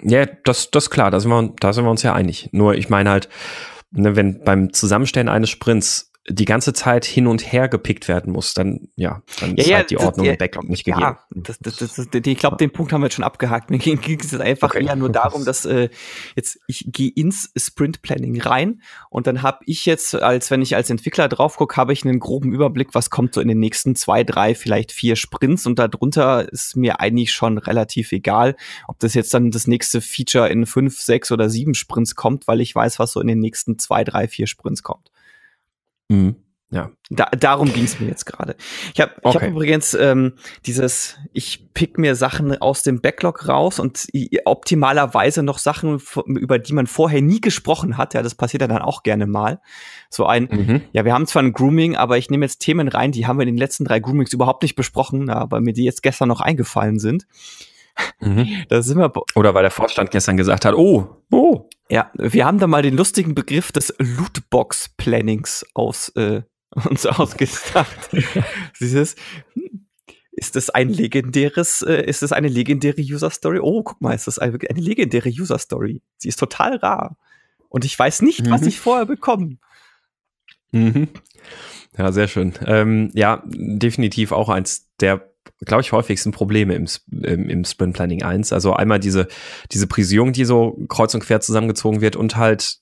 Ja, das, das klar, da sind, wir, da sind wir uns ja einig. Nur ich meine halt, ne, wenn beim Zusammenstellen eines Sprints die ganze Zeit hin und her gepickt werden muss, dann ja, dann
ja, ist
halt die Ordnung
ja,
im Backlog nicht gegeben.
Ja, das, das, das, ich glaube, den Punkt haben wir jetzt schon abgehakt. Mir ging es einfach okay. eher nur darum, dass äh, jetzt ich gehe ins Sprint Planning rein und dann habe ich jetzt, als wenn ich als Entwickler drauf gucke, habe ich einen groben Überblick, was kommt so in den nächsten zwei, drei, vielleicht vier Sprints und darunter ist mir eigentlich schon relativ egal, ob das jetzt dann das nächste Feature in fünf, sechs oder sieben Sprints kommt, weil ich weiß, was so in den nächsten zwei, drei, vier Sprints kommt.
Mhm.
Ja. Da, darum ging es mir jetzt gerade. Ich habe okay. hab übrigens ähm, dieses, ich pick mir Sachen aus dem Backlog raus und optimalerweise noch Sachen, über die man vorher nie gesprochen hat. Ja, das passiert ja dann auch gerne mal. So ein, mhm. ja, wir haben zwar ein Grooming, aber ich nehme jetzt Themen rein, die haben wir in den letzten drei Groomings überhaupt nicht besprochen, weil mir die jetzt gestern noch eingefallen sind.
Mhm. Da sind wir. Oder weil der Vorstand gestern gesagt hat, oh, oh.
Ja, wir haben da mal den lustigen Begriff des Lootbox-Plannings aus, äh, uns ausgedacht. Dieses, ist das ein legendäres, äh, ist das eine legendäre User Story? Oh, guck mal, ist das eine, eine legendäre User Story? Sie ist total rar. Und ich weiß nicht, mhm. was ich vorher bekomme.
Mhm. Ja, sehr schön. Ähm, ja, definitiv auch eins der, glaube ich, häufigsten Probleme im, im, im Sprint Planning 1. Also einmal diese, diese Prisierung, die so kreuz und quer zusammengezogen wird und halt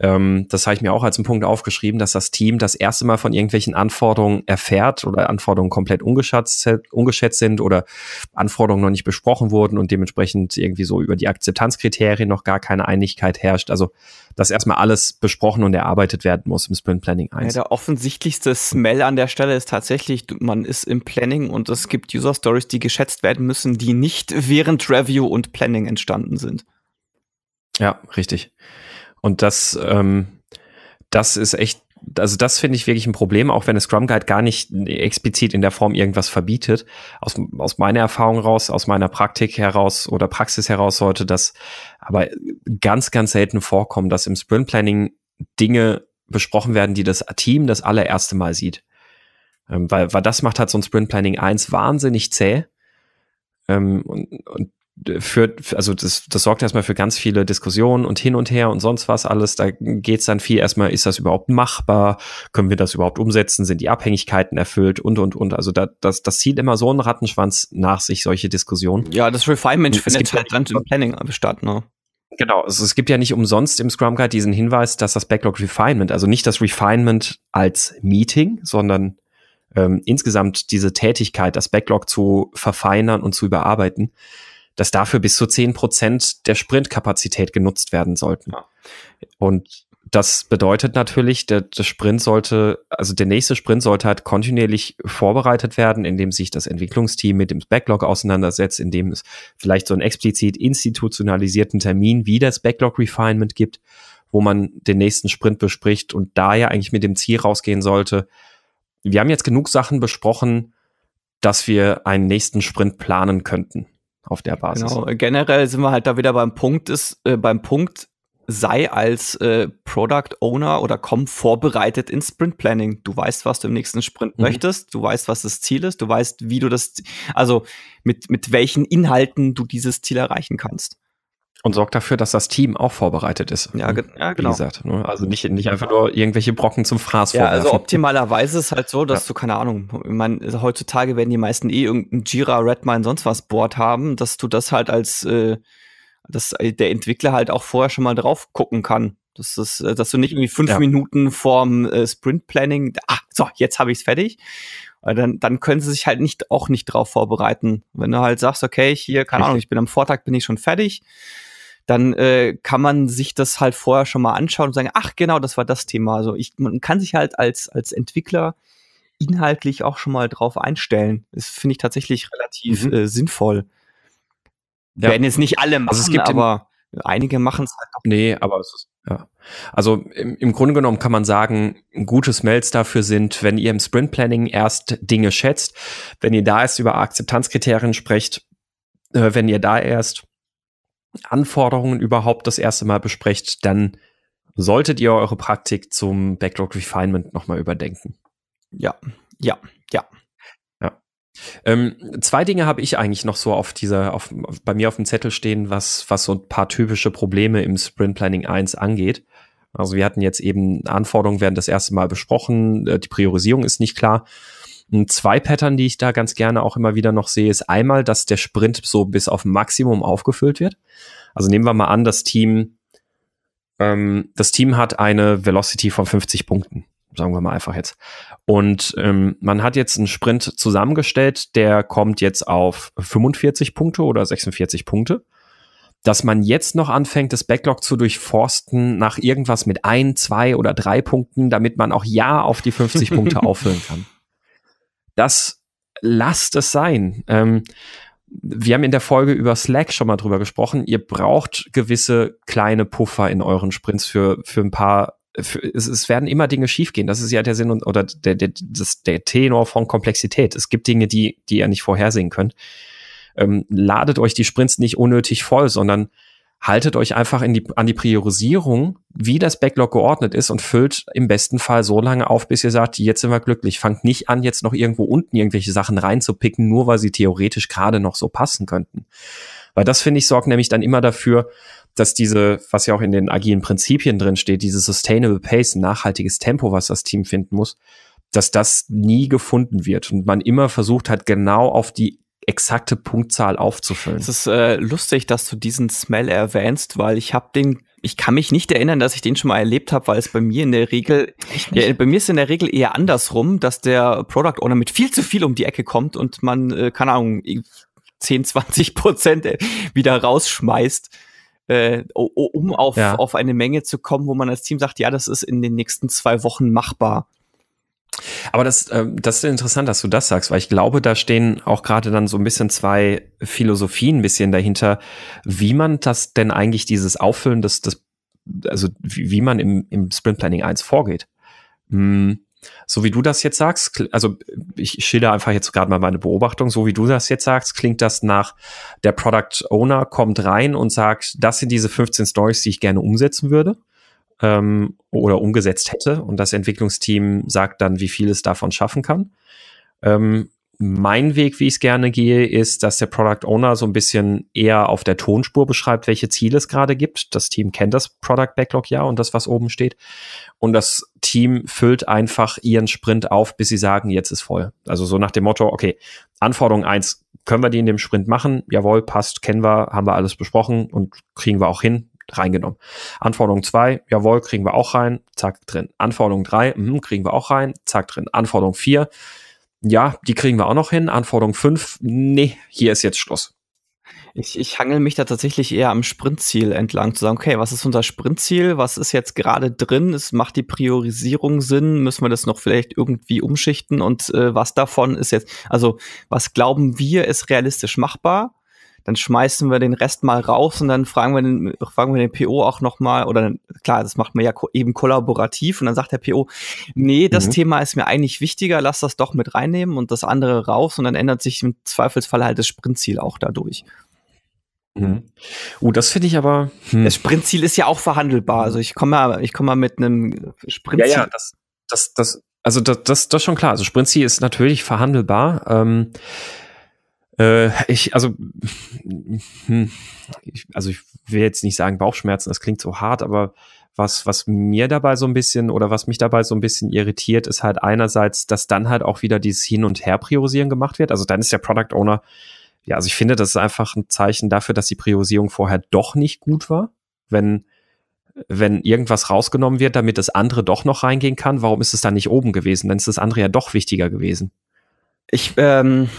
ähm, das habe ich mir auch als einen Punkt aufgeschrieben, dass das Team das erste Mal von irgendwelchen Anforderungen erfährt oder Anforderungen komplett ungeschätzt, ungeschätzt sind oder Anforderungen noch nicht besprochen wurden und dementsprechend irgendwie so über die Akzeptanzkriterien noch gar keine Einigkeit herrscht. Also, dass erstmal alles besprochen und erarbeitet werden muss im Sprint Planning 1.
Ja, der offensichtlichste Smell an der Stelle ist tatsächlich, man ist im Planning und es gibt User Stories, die geschätzt werden müssen, die nicht während Review und Planning entstanden sind.
Ja, richtig. Und das, ähm, das ist echt, also das finde ich wirklich ein Problem, auch wenn der Scrum Guide gar nicht explizit in der Form irgendwas verbietet. Aus, aus meiner Erfahrung raus, aus meiner Praktik heraus oder Praxis heraus sollte das aber ganz, ganz selten vorkommen, dass im Sprint Planning Dinge besprochen werden, die das Team das allererste Mal sieht. Ähm, weil, weil das macht halt so ein Sprint Planning 1 wahnsinnig zäh. Ähm, und, und führt, also das, das sorgt erstmal für ganz viele Diskussionen und hin und her und sonst was alles. Da geht's dann viel erstmal, ist das überhaupt machbar? Können wir das überhaupt umsetzen? Sind die Abhängigkeiten erfüllt? Und, und, und. Also da, das, das zieht immer so einen Rattenschwanz nach sich, solche Diskussionen.
Ja, das Refinement findet halt dann im Planning statt, ne?
Genau, also es gibt ja nicht umsonst im Scrum Guide diesen Hinweis, dass das Backlog Refinement, also nicht das Refinement als Meeting, sondern ähm, insgesamt diese Tätigkeit, das Backlog zu verfeinern und zu überarbeiten, dass dafür bis zu zehn Prozent der Sprintkapazität genutzt werden sollten. Und das bedeutet natürlich, der, der Sprint sollte, also der nächste Sprint sollte halt kontinuierlich vorbereitet werden, indem sich das Entwicklungsteam mit dem Backlog auseinandersetzt, indem es vielleicht so einen explizit institutionalisierten Termin wie das Backlog Refinement gibt, wo man den nächsten Sprint bespricht und da ja eigentlich mit dem Ziel rausgehen sollte. Wir haben jetzt genug Sachen besprochen, dass wir einen nächsten Sprint planen könnten auf der Basis. Genau,
generell sind wir halt da wieder beim Punkt ist, äh, beim Punkt, sei als äh, Product Owner oder komm vorbereitet ins Sprint Planning. Du weißt, was du im nächsten Sprint mhm. möchtest, du weißt, was das Ziel ist, du weißt, wie du das, also mit, mit welchen Inhalten du dieses Ziel erreichen kannst
und sorgt dafür, dass das Team auch vorbereitet ist.
Ja, ge ja genau.
Wie gesagt, ne? also nicht, nicht einfach nur irgendwelche Brocken zum Fraß
Ja, also optimalerweise ist halt so, dass ja. du, keine Ahnung, ich meine, heutzutage werden die meisten eh irgendein Jira, Redmine, sonst was Board haben, dass du das halt als, äh, dass der Entwickler halt auch vorher schon mal drauf gucken kann. Das ist, äh, dass du nicht irgendwie fünf ja. Minuten vorm äh, Sprint Planning, ah, so, jetzt habe ich's fertig. Dann, dann können sie sich halt nicht auch nicht drauf vorbereiten. Wenn du halt sagst, okay, hier, keine Richtig. Ahnung, ich bin am Vortag, bin ich schon fertig dann äh, kann man sich das halt vorher schon mal anschauen und sagen, ach genau, das war das Thema. Also ich, man kann sich halt als, als Entwickler inhaltlich auch schon mal drauf einstellen. Das finde ich tatsächlich relativ mhm. äh, sinnvoll. Ja. Werden jetzt nicht alle machen, also es gibt aber einige machen es halt
auch. Nee, aber es ist, ja. Also im, im Grunde genommen kann man sagen, gute Smells dafür sind, wenn ihr im Sprint Planning erst Dinge schätzt, wenn ihr da erst über Akzeptanzkriterien sprecht, äh, wenn ihr da erst Anforderungen überhaupt das erste Mal besprecht, dann solltet ihr eure Praktik zum Backlog Refinement nochmal überdenken.
Ja, ja, ja.
Ja. Ähm, zwei Dinge habe ich eigentlich noch so auf dieser, auf, bei mir auf dem Zettel stehen, was, was so ein paar typische Probleme im Sprint Planning 1 angeht. Also wir hatten jetzt eben Anforderungen werden das erste Mal besprochen, äh, die Priorisierung ist nicht klar. Zwei Pattern, die ich da ganz gerne auch immer wieder noch sehe, ist einmal, dass der Sprint so bis auf Maximum aufgefüllt wird. Also nehmen wir mal an, das Team, ähm, das Team hat eine Velocity von 50 Punkten, sagen wir mal einfach jetzt. Und ähm, man hat jetzt einen Sprint zusammengestellt, der kommt jetzt auf 45 Punkte oder 46 Punkte. dass man jetzt noch anfängt, das Backlog zu durchforsten nach irgendwas mit ein, zwei oder drei Punkten, damit man auch ja auf die 50 Punkte auffüllen kann. Das lasst es sein. Ähm, wir haben in der Folge über Slack schon mal drüber gesprochen. Ihr braucht gewisse kleine Puffer in euren Sprints für, für ein paar es, es werden immer Dinge schiefgehen. Das ist ja der Sinn und, oder der, der, das, der Tenor von Komplexität. Es gibt Dinge, die, die ihr nicht vorhersehen könnt. Ähm, ladet euch die Sprints nicht unnötig voll, sondern haltet euch einfach in die, an die Priorisierung, wie das Backlog geordnet ist und füllt im besten Fall so lange auf, bis ihr sagt, jetzt sind wir glücklich. Fangt nicht an, jetzt noch irgendwo unten irgendwelche Sachen reinzupicken, nur weil sie theoretisch gerade noch so passen könnten. Weil das, finde ich, sorgt nämlich dann immer dafür, dass diese, was ja auch in den agilen Prinzipien drin steht, diese Sustainable Pace, nachhaltiges Tempo, was das Team finden muss, dass das nie gefunden wird und man immer versucht hat, genau auf die exakte Punktzahl aufzufüllen.
Es ist äh, lustig, dass du diesen Smell erwähnst, weil ich habe den ich kann mich nicht erinnern, dass ich den schon mal erlebt habe, weil es bei mir in der Regel, ja, bei mir ist in der Regel eher andersrum, dass der Product Owner mit viel zu viel um die Ecke kommt und man, äh, keine Ahnung, 10, 20 Prozent wieder rausschmeißt äh, um auf, ja. auf eine Menge zu kommen, wo man als Team sagt, ja, das ist in den nächsten zwei Wochen machbar.
Aber das, äh, das ist interessant, dass du das sagst, weil ich glaube, da stehen auch gerade dann so ein bisschen zwei Philosophien ein bisschen dahinter, wie man das denn eigentlich dieses Auffüllen des, des also wie, wie man im, im Sprint Planning 1 vorgeht. Hm, so wie du das jetzt sagst, also ich schilder einfach jetzt gerade mal meine Beobachtung, so wie du das jetzt sagst, klingt das nach, der Product Owner kommt rein und sagt, das sind diese 15 Stories, die ich gerne umsetzen würde ähm, oder umgesetzt hätte und das Entwicklungsteam sagt dann, wie viel es davon schaffen kann. Ähm, mein Weg, wie ich es gerne gehe, ist, dass der Product Owner so ein bisschen eher auf der Tonspur beschreibt, welche Ziele es gerade gibt. Das Team kennt das Product Backlog ja und das, was oben steht. Und das Team füllt einfach ihren Sprint auf, bis sie sagen, jetzt ist voll. Also so nach dem Motto, okay, Anforderung eins können wir die in dem Sprint machen? Jawohl, passt, kennen wir, haben wir alles besprochen und kriegen wir auch hin, reingenommen. Anforderung zwei, jawohl, kriegen wir auch rein, zack, drin. Anforderung drei, mh, kriegen wir auch rein, zack, drin. Anforderung vier, ja, die kriegen wir auch noch hin. Anforderung 5, nee, hier ist jetzt Schluss.
Ich, ich hangel mich da tatsächlich eher am Sprintziel entlang, zu sagen, okay, was ist unser Sprintziel? Was ist jetzt gerade drin? Es macht die Priorisierung Sinn? Müssen wir das noch vielleicht irgendwie umschichten? Und äh, was davon ist jetzt, also was glauben wir, ist realistisch machbar? Dann schmeißen wir den Rest mal raus und dann fragen wir den, fragen wir den PO auch nochmal, oder klar, das macht man ja eben kollaborativ und dann sagt der PO, nee, das mhm. Thema ist mir eigentlich wichtiger, lass das doch mit reinnehmen und das andere raus und dann ändert sich im Zweifelsfall halt das Sprintziel auch dadurch.
Mhm. Uh, das finde ich aber.
Hm. Das Sprintziel ist ja auch verhandelbar. Also ich komme mal, ich komme mal mit einem Sprintziel.
Ja, ja, das, das, das, also das, das, das ist schon klar. Also Sprintziel ist natürlich verhandelbar. Ähm, äh, ich, also, hm, ich, also ich will jetzt nicht sagen Bauchschmerzen, das klingt so hart, aber was, was mir dabei so ein bisschen oder was mich dabei so ein bisschen irritiert, ist halt einerseits, dass dann halt auch wieder dieses Hin- und Her-Priorisieren gemacht wird. Also dann ist der Product Owner, ja, also ich finde, das ist einfach ein Zeichen dafür, dass die Priorisierung vorher doch nicht gut war. Wenn, wenn irgendwas rausgenommen wird, damit das andere doch noch reingehen kann, warum ist es dann nicht oben gewesen? Dann ist das andere ja doch wichtiger gewesen.
Ich, ähm,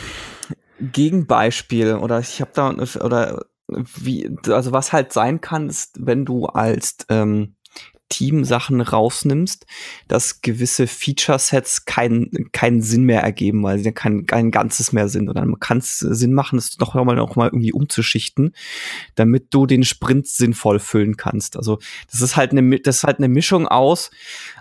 Gegenbeispiel oder ich habe da oder wie also was halt sein kann ist, wenn du als ähm, Team-Sachen rausnimmst, dass gewisse Feature-Sets keinen keinen Sinn mehr ergeben, weil sie kein, kein Ganzes mehr sind. Und dann kann es Sinn machen, es noch mal, noch mal irgendwie umzuschichten, damit du den Sprint sinnvoll füllen kannst. Also das ist halt eine, das ist halt eine Mischung aus,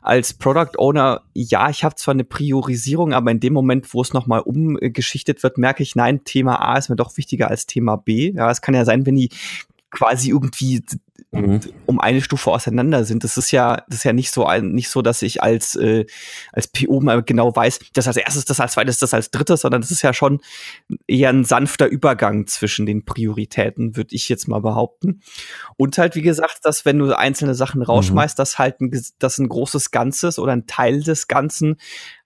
als Product Owner, ja, ich habe zwar eine Priorisierung, aber in dem Moment, wo es noch mal umgeschichtet wird, merke ich, nein, Thema A ist mir doch wichtiger als Thema B. Ja, es kann ja sein, wenn die quasi irgendwie mhm. um eine Stufe auseinander sind. Das ist ja, das ist ja nicht so ein, nicht so, dass ich als äh, als PO mal genau weiß, das als erstes, das als zweites, das als drittes, sondern das ist ja schon eher ein sanfter Übergang zwischen den Prioritäten, würde ich jetzt mal behaupten. Und halt wie gesagt, dass wenn du einzelne Sachen mhm. rausschmeißt, mhm. dass halt ein, dass ein großes Ganzes oder ein Teil des Ganzen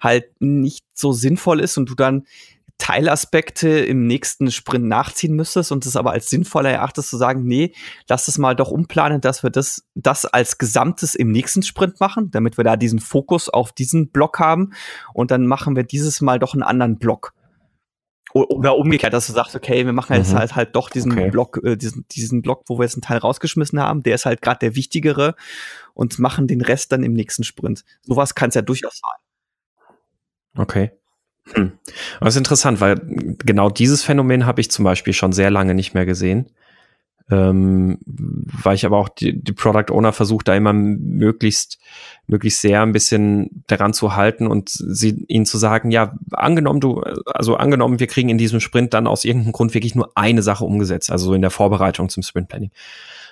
halt nicht so sinnvoll ist und du dann Teilaspekte im nächsten Sprint nachziehen müsstest und es aber als sinnvoller erachtest zu sagen, nee, lass es mal doch umplanen, dass wir das, das als Gesamtes im nächsten Sprint machen, damit wir da diesen Fokus auf diesen Block haben und dann machen wir dieses Mal doch einen anderen Block. oder umgekehrt, dass du sagst, okay, wir machen jetzt mhm. halt halt doch diesen okay. Block, äh, diesen, diesen Block, wo wir jetzt einen Teil rausgeschmissen haben, der ist halt gerade der wichtigere und machen den Rest dann im nächsten Sprint. Sowas kann es ja durchaus sein.
Okay. Hm. Das ist interessant, weil genau dieses Phänomen habe ich zum Beispiel schon sehr lange nicht mehr gesehen ähm, weil ich aber auch die, die Product Owner versucht, da immer möglichst, möglichst sehr ein bisschen daran zu halten und sie, ihnen zu sagen, ja, angenommen du, also angenommen, wir kriegen in diesem Sprint dann aus irgendeinem Grund wirklich nur eine Sache umgesetzt, also so in der Vorbereitung zum Sprint Planning.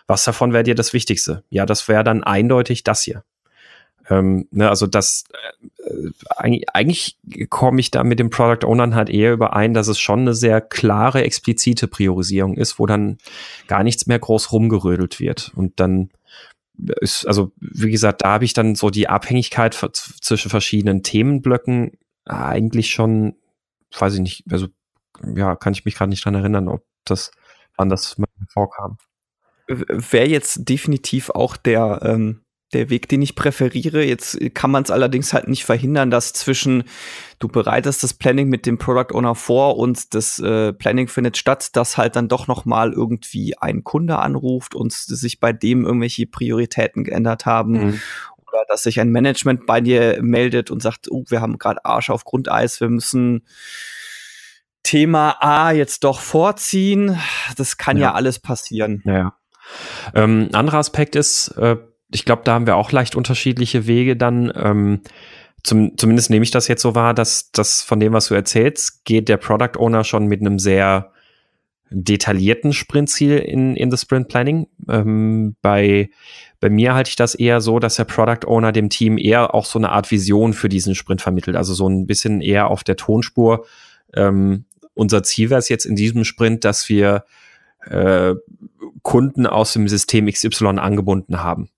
Was davon wäre dir das Wichtigste? Ja, das wäre dann eindeutig das hier. Ähm, ne, also das äh, eigentlich, eigentlich komme ich da mit dem Product Ownern halt eher überein, dass es schon eine sehr klare, explizite Priorisierung ist, wo dann gar nichts mehr groß rumgerödelt wird. Und dann ist, also wie gesagt, da habe ich dann so die Abhängigkeit zwischen verschiedenen Themenblöcken eigentlich schon, weiß ich nicht, also ja, kann ich mich gerade nicht dran erinnern, ob das, wann das vorkam.
Wäre jetzt definitiv auch der ähm, der Weg, den ich präferiere. Jetzt kann man es allerdings halt nicht verhindern, dass zwischen du bereitest das Planning mit dem Product Owner vor und das äh, Planning findet statt, dass halt dann doch noch mal irgendwie ein Kunde anruft und sich bei dem irgendwelche Prioritäten geändert haben. Mhm. Oder dass sich ein Management bei dir meldet und sagt, oh, wir haben gerade Arsch auf Grundeis, wir müssen Thema A jetzt doch vorziehen. Das kann ja, ja alles passieren.
Ja. Ähm, anderer Aspekt ist, äh, ich glaube, da haben wir auch leicht unterschiedliche Wege dann. Ähm, zum, zumindest nehme ich das jetzt so wahr, dass das von dem, was du erzählst, geht der Product Owner schon mit einem sehr detaillierten Sprintziel in, in the Sprint Planning. Ähm, bei, bei mir halte ich das eher so, dass der Product Owner dem Team eher auch so eine Art Vision für diesen Sprint vermittelt. Also so ein bisschen eher auf der Tonspur. Ähm, unser Ziel wäre es jetzt in diesem Sprint, dass wir äh, Kunden aus dem System XY angebunden haben.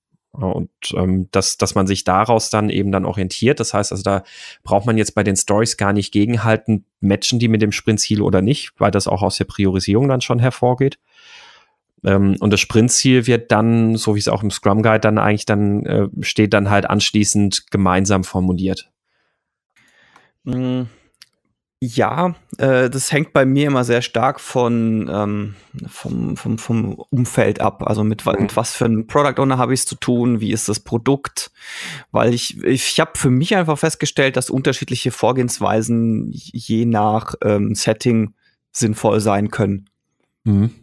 Und ähm, dass, dass man sich daraus dann eben dann orientiert. Das heißt also, da braucht man jetzt bei den Stories gar nicht gegenhalten, matchen die mit dem Sprintziel oder nicht, weil das auch aus der Priorisierung dann schon hervorgeht. Ähm, und das Sprintziel wird dann, so wie es auch im Scrum Guide dann eigentlich dann äh, steht, dann halt anschließend gemeinsam formuliert.
Mhm. Ja, äh, das hängt bei mir immer sehr stark von ähm, vom, vom, vom Umfeld ab. Also mit, mit mhm. was für einem Product Owner habe ich es zu tun, wie ist das Produkt? Weil ich, ich habe für mich einfach festgestellt, dass unterschiedliche Vorgehensweisen je nach ähm, Setting sinnvoll sein können. Mhm.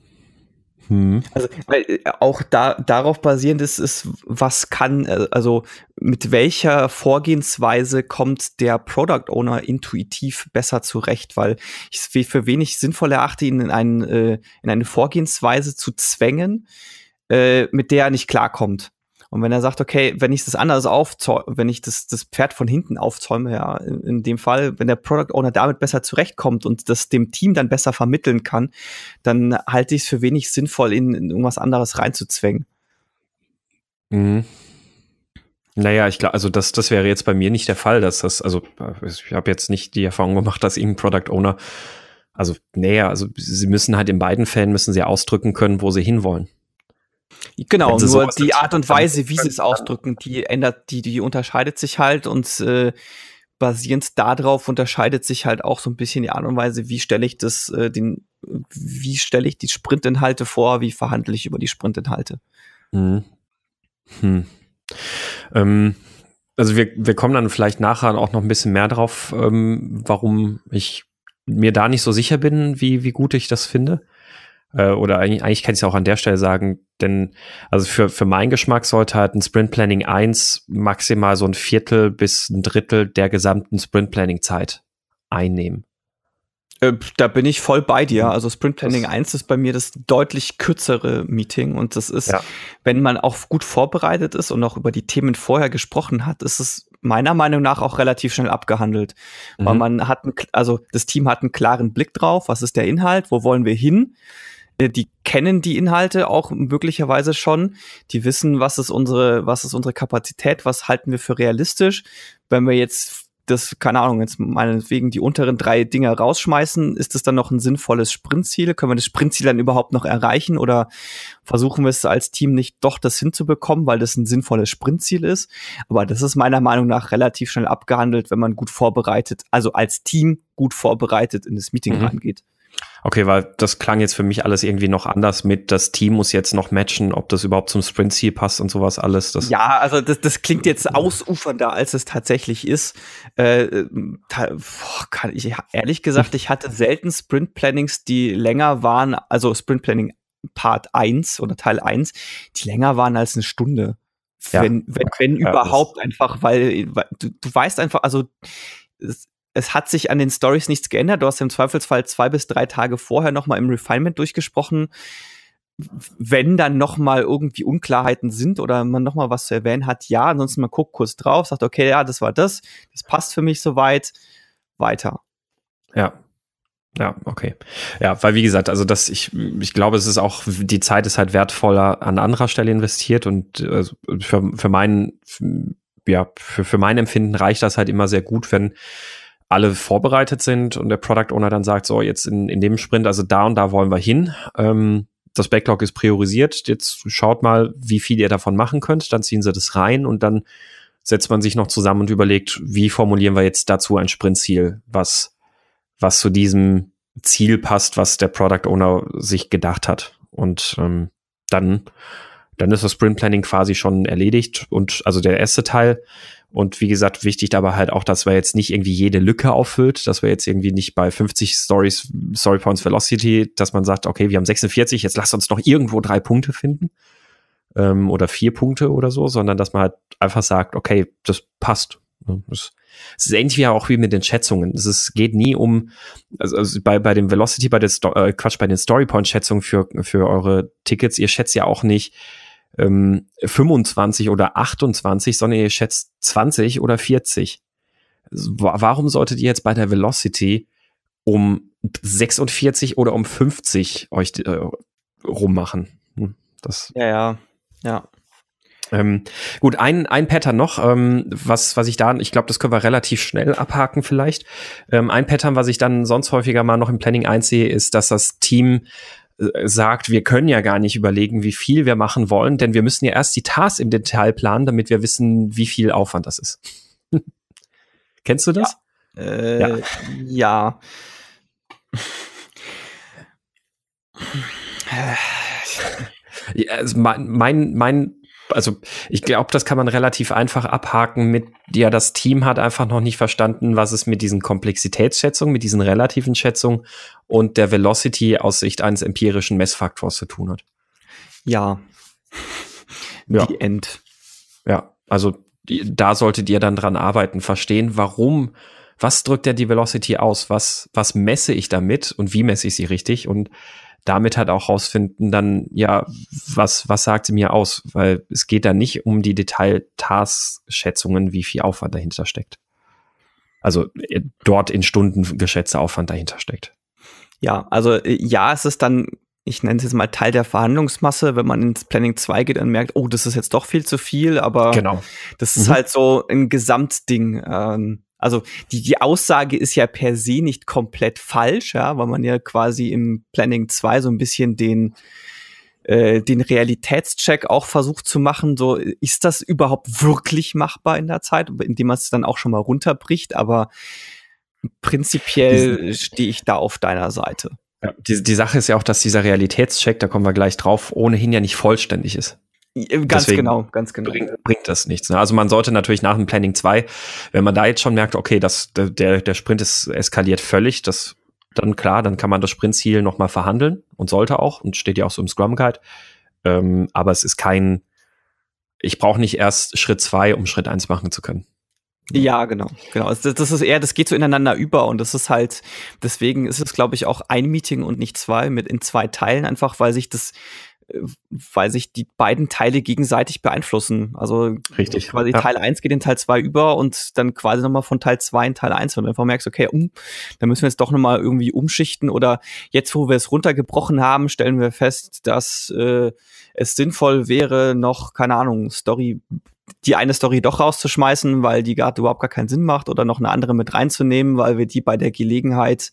Hm. Also weil äh, auch da darauf basierend ist, ist, was kann, äh, also mit welcher Vorgehensweise kommt der Product Owner intuitiv besser zurecht, weil ich es für wenig sinnvoll erachte, ihn in, ein, äh, in eine Vorgehensweise zu zwängen, mit der er nicht klarkommt. Und wenn er sagt, okay, wenn ich das anders aufzäume, wenn ich das, das Pferd von hinten aufzäume, ja, in, in, dem Fall, wenn der Product Owner damit besser zurechtkommt und das dem Team dann besser vermitteln kann, dann halte ich es für wenig sinnvoll, in, in irgendwas anderes reinzuzwängen.
Mhm. Naja, ich glaube, also das, das wäre jetzt bei mir nicht der Fall, dass das, also ich habe jetzt nicht die Erfahrung gemacht, dass irgendein Product Owner, also näher, also sie müssen halt in beiden Fällen müssen sie ausdrücken können, wo sie hinwollen.
Genau, nur die Art und Weise, wie sie es ausdrücken, die ändert, die, die unterscheidet sich halt und äh, basierend darauf unterscheidet sich halt auch so ein bisschen die Art und Weise, wie stelle ich das, äh, den, wie stelle ich die Sprintinhalte vor, wie verhandle ich über die Sprintinhalte. Mhm.
Hm. Ähm, also wir, wir kommen dann vielleicht nachher auch noch ein bisschen mehr drauf, ähm, warum ich mir da nicht so sicher bin, wie, wie gut ich das finde. Äh, oder eigentlich, eigentlich kann ich es auch an der Stelle sagen, denn also für, für meinen Geschmack sollte halt ein Sprint Planning 1 maximal so ein Viertel bis ein Drittel der gesamten Sprint Planning Zeit einnehmen.
Äh, da bin ich voll bei dir. Also Sprint Planning das 1 ist bei mir das deutlich kürzere Meeting und das ist, ja. wenn man auch gut vorbereitet ist und auch über die Themen vorher gesprochen hat, ist es meiner Meinung nach auch relativ schnell abgehandelt. Mhm. Weil man hat, ein, also das Team hat einen klaren Blick drauf, was ist der Inhalt, wo wollen wir hin? Äh, die kennen die Inhalte auch möglicherweise schon. Die wissen, was ist unsere, was ist unsere Kapazität, was halten wir für realistisch. Wenn wir jetzt das, keine Ahnung, jetzt meinetwegen die unteren drei Dinger rausschmeißen, ist das dann noch ein sinnvolles Sprintziel? Können wir das Sprintziel dann überhaupt noch erreichen oder versuchen wir es als Team nicht doch das hinzubekommen, weil das ein sinnvolles Sprintziel ist? Aber das ist meiner Meinung nach relativ schnell abgehandelt, wenn man gut vorbereitet, also als Team gut vorbereitet in das Meeting mhm. reingeht.
Okay, weil das klang jetzt für mich alles irgendwie noch anders mit, das Team muss jetzt noch matchen, ob das überhaupt zum Sprint-Ziel passt und sowas alles. Das
ja, also das, das klingt jetzt ausufernder, als es tatsächlich ist. Äh, boah, kann ich, ehrlich gesagt, ich hatte selten Sprint-Plannings, die länger waren, also Sprint-Planning Part 1 oder Teil 1, die länger waren als eine Stunde. Ja. Wenn, wenn, wenn ja, überhaupt einfach, weil, weil du, du weißt einfach, also es, es hat sich an den Stories nichts geändert. Du hast im Zweifelsfall zwei bis drei Tage vorher noch mal im Refinement durchgesprochen. Wenn dann noch mal irgendwie Unklarheiten sind oder man noch mal was zu erwähnen hat, ja. Ansonsten man guckt kurz drauf, sagt okay, ja, das war das, das passt für mich soweit. Weiter.
Ja, ja, okay. Ja, weil wie gesagt, also das, ich, ich glaube, es ist auch, die Zeit ist halt wertvoller an anderer Stelle investiert und also für, für meinen, ja, für, für mein Empfinden reicht das halt immer sehr gut, wenn alle vorbereitet sind und der Product Owner dann sagt, so jetzt in, in dem Sprint, also da und da wollen wir hin. Ähm, das Backlog ist priorisiert. Jetzt schaut mal, wie viel ihr davon machen könnt. Dann ziehen sie das rein und dann setzt man sich noch zusammen und überlegt, wie formulieren wir jetzt dazu ein Sprintziel, was, was zu diesem Ziel passt, was der Product Owner sich gedacht hat. Und ähm, dann, dann ist das Sprint Planning quasi schon erledigt. Und also der erste Teil, und wie gesagt, wichtig dabei halt auch, dass wir jetzt nicht irgendwie jede Lücke auffüllt, dass wir jetzt irgendwie nicht bei 50 Stories, Story Points Velocity, dass man sagt, okay, wir haben 46, jetzt lasst uns noch irgendwo drei Punkte finden ähm, oder vier Punkte oder so, sondern dass man halt einfach sagt, okay, das passt. Das, es ist ähnlich wie auch wie mit den Schätzungen. Es ist, geht nie um, also, also bei, bei dem Velocity, bei der Sto äh, Quatsch, bei den Story Point Schätzungen für, für eure Tickets, ihr schätzt ja auch nicht, ähm, 25 oder 28, sondern ihr schätzt 20 oder 40. Warum solltet ihr jetzt bei der Velocity um 46 oder um 50 euch äh, rummachen? Hm,
das ja, ja, ja.
Ähm, gut, ein, ein Pattern noch, ähm, was, was ich da, ich glaube, das können wir relativ schnell abhaken vielleicht. Ähm, ein Pattern, was ich dann sonst häufiger mal noch im Planning einsehe, ist, dass das Team sagt, wir können ja gar nicht überlegen, wie viel wir machen wollen, denn wir müssen ja erst die Tasks im Detail planen, damit wir wissen, wie viel Aufwand das ist. Kennst du das?
Ja. Äh, ja. ja.
ja also mein, mein, mein also ich glaube, das kann man relativ einfach abhaken mit, ja, das Team hat einfach noch nicht verstanden, was es mit diesen Komplexitätsschätzungen, mit diesen relativen Schätzungen und der Velocity aus Sicht eines empirischen Messfaktors zu tun hat.
Ja. ja. Die End.
Ja, also die, da solltet ihr dann dran arbeiten, verstehen, warum, was drückt der die Velocity aus, was, was messe ich damit und wie messe ich sie richtig und damit halt auch rausfinden, dann, ja, was, was sagt sie mir aus? Weil es geht da nicht um die Detail-Task-Schätzungen, wie viel Aufwand dahinter steckt. Also äh, dort in Stunden geschätzter Aufwand dahinter steckt.
Ja, also äh, ja, es ist dann, ich nenne es jetzt mal Teil der Verhandlungsmasse, wenn man ins Planning 2 geht und merkt, oh, das ist jetzt doch viel zu viel, aber
genau.
das ist mhm. halt so ein Gesamtding. Ähm, also die, die Aussage ist ja per se nicht komplett falsch, ja, weil man ja quasi im Planning 2 so ein bisschen den, äh, den Realitätscheck auch versucht zu machen. So, ist das überhaupt wirklich machbar in der Zeit, indem man es dann auch schon mal runterbricht, aber prinzipiell stehe ich da auf deiner Seite.
Ja, die, die Sache ist ja auch, dass dieser Realitätscheck, da kommen wir gleich drauf, ohnehin ja nicht vollständig ist.
Ganz Deswegen genau, ganz genau.
Bringt, bringt das nichts. Ne? Also man sollte natürlich nach dem Planning 2, wenn man da jetzt schon merkt, okay, das, der, der Sprint ist eskaliert völlig, das dann klar, dann kann man das Sprintziel nochmal verhandeln und sollte auch und steht ja auch so im Scrum Guide. Ähm, aber es ist kein, ich brauche nicht erst Schritt zwei, um Schritt eins machen zu können.
Ja, genau, genau. Das, das ist eher, das geht so ineinander über und das ist halt, deswegen ist es, glaube ich, auch ein Meeting und nicht zwei mit in zwei Teilen, einfach weil sich das weil sich die beiden Teile gegenseitig beeinflussen. Also
Richtig.
quasi ja. Teil 1 geht in Teil 2 über und dann quasi nochmal von Teil 2 in Teil 1 und einfach merkst, okay, um, da müssen wir jetzt doch nochmal irgendwie umschichten oder jetzt, wo wir es runtergebrochen haben, stellen wir fest, dass äh, es sinnvoll wäre, noch, keine Ahnung, Story die eine Story doch rauszuschmeißen, weil die gerade überhaupt gar keinen Sinn macht oder noch eine andere mit reinzunehmen, weil wir die bei der Gelegenheit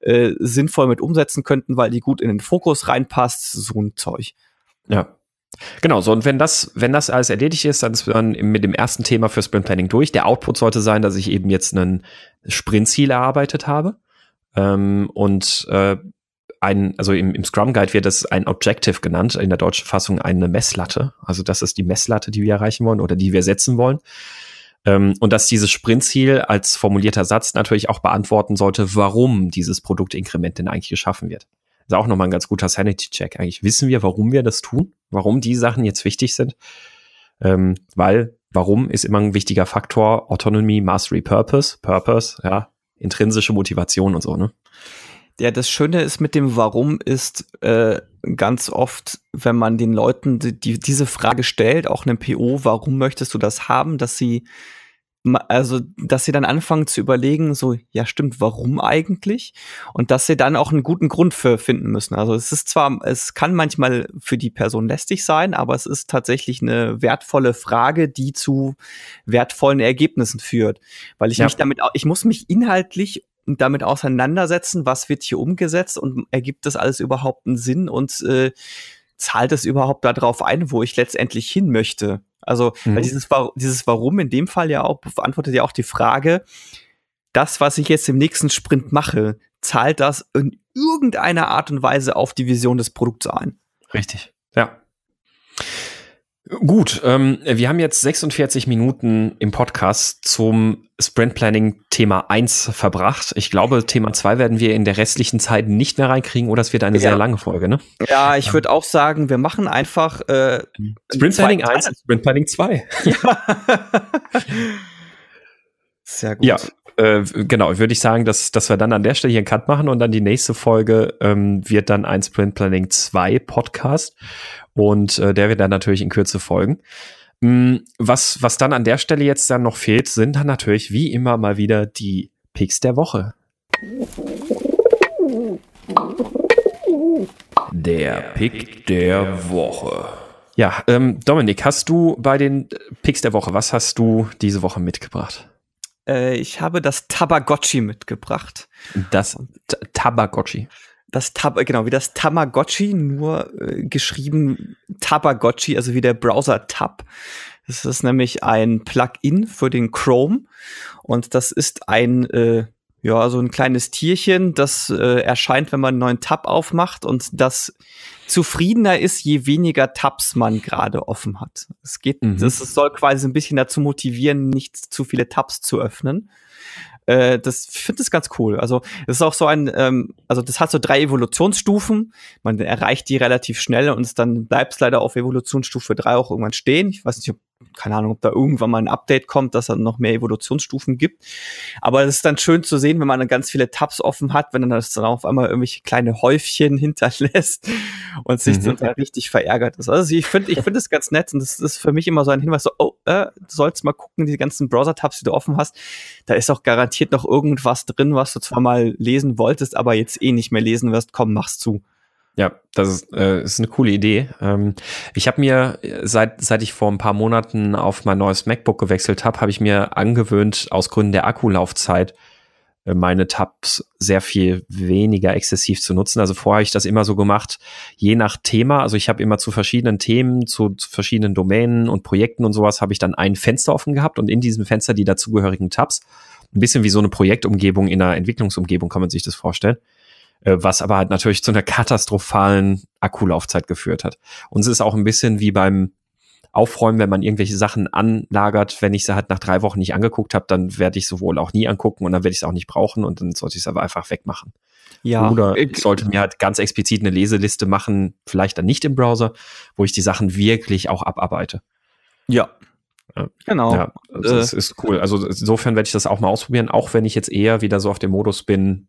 äh, sinnvoll mit umsetzen könnten, weil die gut in den Fokus reinpasst, so ein Zeug.
Ja. Genau, so und wenn das, wenn das alles erledigt ist, dann ist man mit dem ersten Thema für Sprint Planning durch. Der Output sollte sein, dass ich eben jetzt einen Sprintziel erarbeitet habe. Ähm, und äh, ein, also im, im Scrum Guide wird das ein Objective genannt, in der deutschen Fassung eine Messlatte. Also das ist die Messlatte, die wir erreichen wollen oder die wir setzen wollen. Ähm, und dass dieses Sprintziel als formulierter Satz natürlich auch beantworten sollte, warum dieses Produktinkrement denn eigentlich geschaffen wird. Das ist auch nochmal ein ganz guter Sanity-Check. Eigentlich wissen wir, warum wir das tun, warum die Sachen jetzt wichtig sind. Ähm, weil, warum ist immer ein wichtiger Faktor. Autonomy, Mastery, Purpose, Purpose, ja, intrinsische Motivation und so, ne?
Ja, das Schöne ist mit dem Warum ist äh, ganz oft, wenn man den Leuten die, die, diese Frage stellt, auch einem PO, warum möchtest du das haben, dass sie also, dass sie dann anfangen zu überlegen, so, ja, stimmt, warum eigentlich? Und dass sie dann auch einen guten Grund für finden müssen. Also, es ist zwar, es kann manchmal für die Person lästig sein, aber es ist tatsächlich eine wertvolle Frage, die zu wertvollen Ergebnissen führt. Weil ich ja. mich damit, ich muss mich inhaltlich damit auseinandersetzen, was wird hier umgesetzt und ergibt das alles überhaupt einen Sinn und äh, zahlt es überhaupt darauf ein, wo ich letztendlich hin möchte? Also, mhm. weil dieses, dieses Warum in dem Fall ja auch beantwortet ja auch die Frage, das, was ich jetzt im nächsten Sprint mache, zahlt das in irgendeiner Art und Weise auf die Vision des Produkts ein?
Richtig. Gut, ähm, wir haben jetzt 46 Minuten im Podcast zum Sprint Planning Thema 1 verbracht. Ich glaube, Thema 2 werden wir in der restlichen Zeit nicht mehr reinkriegen oder es wird eine ja. sehr lange Folge, ne?
Ja, ich würde auch sagen, wir machen einfach äh,
Sprint Planning 1 und Sprint Planning 2. Ja. sehr gut. Ja, äh, genau, würde ich sagen, dass, dass wir dann an der Stelle hier einen Cut machen und dann die nächste Folge ähm, wird dann ein Sprint Planning 2 Podcast. Und äh, der wird dann natürlich in Kürze folgen. Mm, was, was dann an der Stelle jetzt dann noch fehlt, sind dann natürlich wie immer mal wieder die Picks der Woche. Der Pick der Woche. Ja, ähm, Dominik, hast du bei den Picks der Woche, was hast du diese Woche mitgebracht?
Äh, ich habe das Tabagotchi mitgebracht.
Das Tabagotchi
das Tab genau wie das Tamagotchi nur äh, geschrieben Tabagotchi, also wie der Browser Tab. Das ist nämlich ein Plugin für den Chrome und das ist ein äh, ja so ein kleines Tierchen, das äh, erscheint, wenn man einen neuen Tab aufmacht und das zufriedener ist, je weniger Tabs man gerade offen hat. Es geht, mhm. das soll quasi ein bisschen dazu motivieren, nicht zu viele Tabs zu öffnen. Äh, das ich finde das ganz cool. Also es ist auch so ein, ähm, also das hat so drei Evolutionsstufen. Man erreicht die relativ schnell und dann bleibt es leider auf Evolutionsstufe drei auch irgendwann stehen. Ich weiß nicht, ob keine Ahnung, ob da irgendwann mal ein Update kommt, dass es noch mehr Evolutionsstufen gibt. Aber es ist dann schön zu sehen, wenn man dann ganz viele Tabs offen hat, wenn dann das dann auf einmal irgendwelche kleine Häufchen hinterlässt und sich mhm. dann richtig verärgert ist. Also ich finde, ich finde es ganz nett und das ist für mich immer so ein Hinweis, so, oh, äh, du sollst mal gucken, die ganzen Browser-Tabs, die du offen hast, da ist auch garantiert noch irgendwas drin, was du zwar mal lesen wolltest, aber jetzt eh nicht mehr lesen wirst. Komm, mach's zu.
Ja, das ist, äh, ist eine coole Idee. Ähm, ich habe mir, seit, seit ich vor ein paar Monaten auf mein neues MacBook gewechselt habe, habe ich mir angewöhnt, aus Gründen der Akkulaufzeit äh, meine Tabs sehr viel weniger exzessiv zu nutzen. Also vorher habe ich das immer so gemacht, je nach Thema. Also ich habe immer zu verschiedenen Themen, zu, zu verschiedenen Domänen und Projekten und sowas habe ich dann ein Fenster offen gehabt und in diesem Fenster die dazugehörigen Tabs. Ein bisschen wie so eine Projektumgebung in einer Entwicklungsumgebung kann man sich das vorstellen. Äh, was aber halt natürlich zu einer katastrophalen Akkulaufzeit geführt hat. Und es ist auch ein bisschen wie beim Aufräumen, wenn man irgendwelche Sachen anlagert, wenn ich sie halt nach drei Wochen nicht angeguckt habe, dann werde ich sowohl auch nie angucken und dann werde ich es auch nicht brauchen und dann sollte ich es aber einfach wegmachen. Ja. Oder ich sollte mir halt ganz explizit eine Leseliste machen, vielleicht dann nicht im Browser, wo ich die Sachen wirklich auch abarbeite.
Ja. ja. Genau. Ja,
also äh. das ist cool. Also insofern werde ich das auch mal ausprobieren, auch wenn ich jetzt eher wieder so auf dem Modus bin,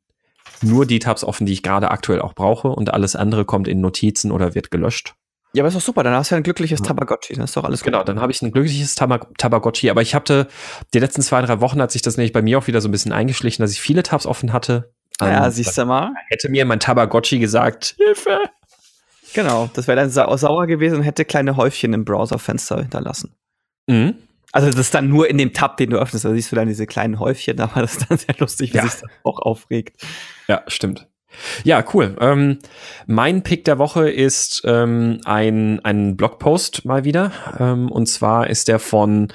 nur die Tabs offen, die ich gerade aktuell auch brauche und alles andere kommt in Notizen oder wird gelöscht.
Ja, aber ist doch super, dann hast du ja ein glückliches ja. Tabagotchi, das ist doch alles
gut. Genau, dann habe ich ein glückliches Tab Tabagotchi, aber ich hatte die letzten zwei, drei Wochen hat sich das nämlich bei mir auch wieder so ein bisschen eingeschlichen, dass ich viele Tabs offen hatte.
Ja, ähm, siehst du mal.
Hätte mir mein Tabagotchi gesagt, Hilfe!
Genau, das wäre dann sau sauer gewesen und hätte kleine Häufchen im Browserfenster hinterlassen. Mhm. Also das ist dann nur in dem Tab, den du öffnest, da siehst du dann diese kleinen Häufchen, aber das ist dann sehr lustig, wie ja. sich das auch aufregt.
Ja, stimmt. Ja, cool. Ähm, mein Pick der Woche ist ähm, ein, ein Blogpost mal wieder. Ähm, und zwar ist der von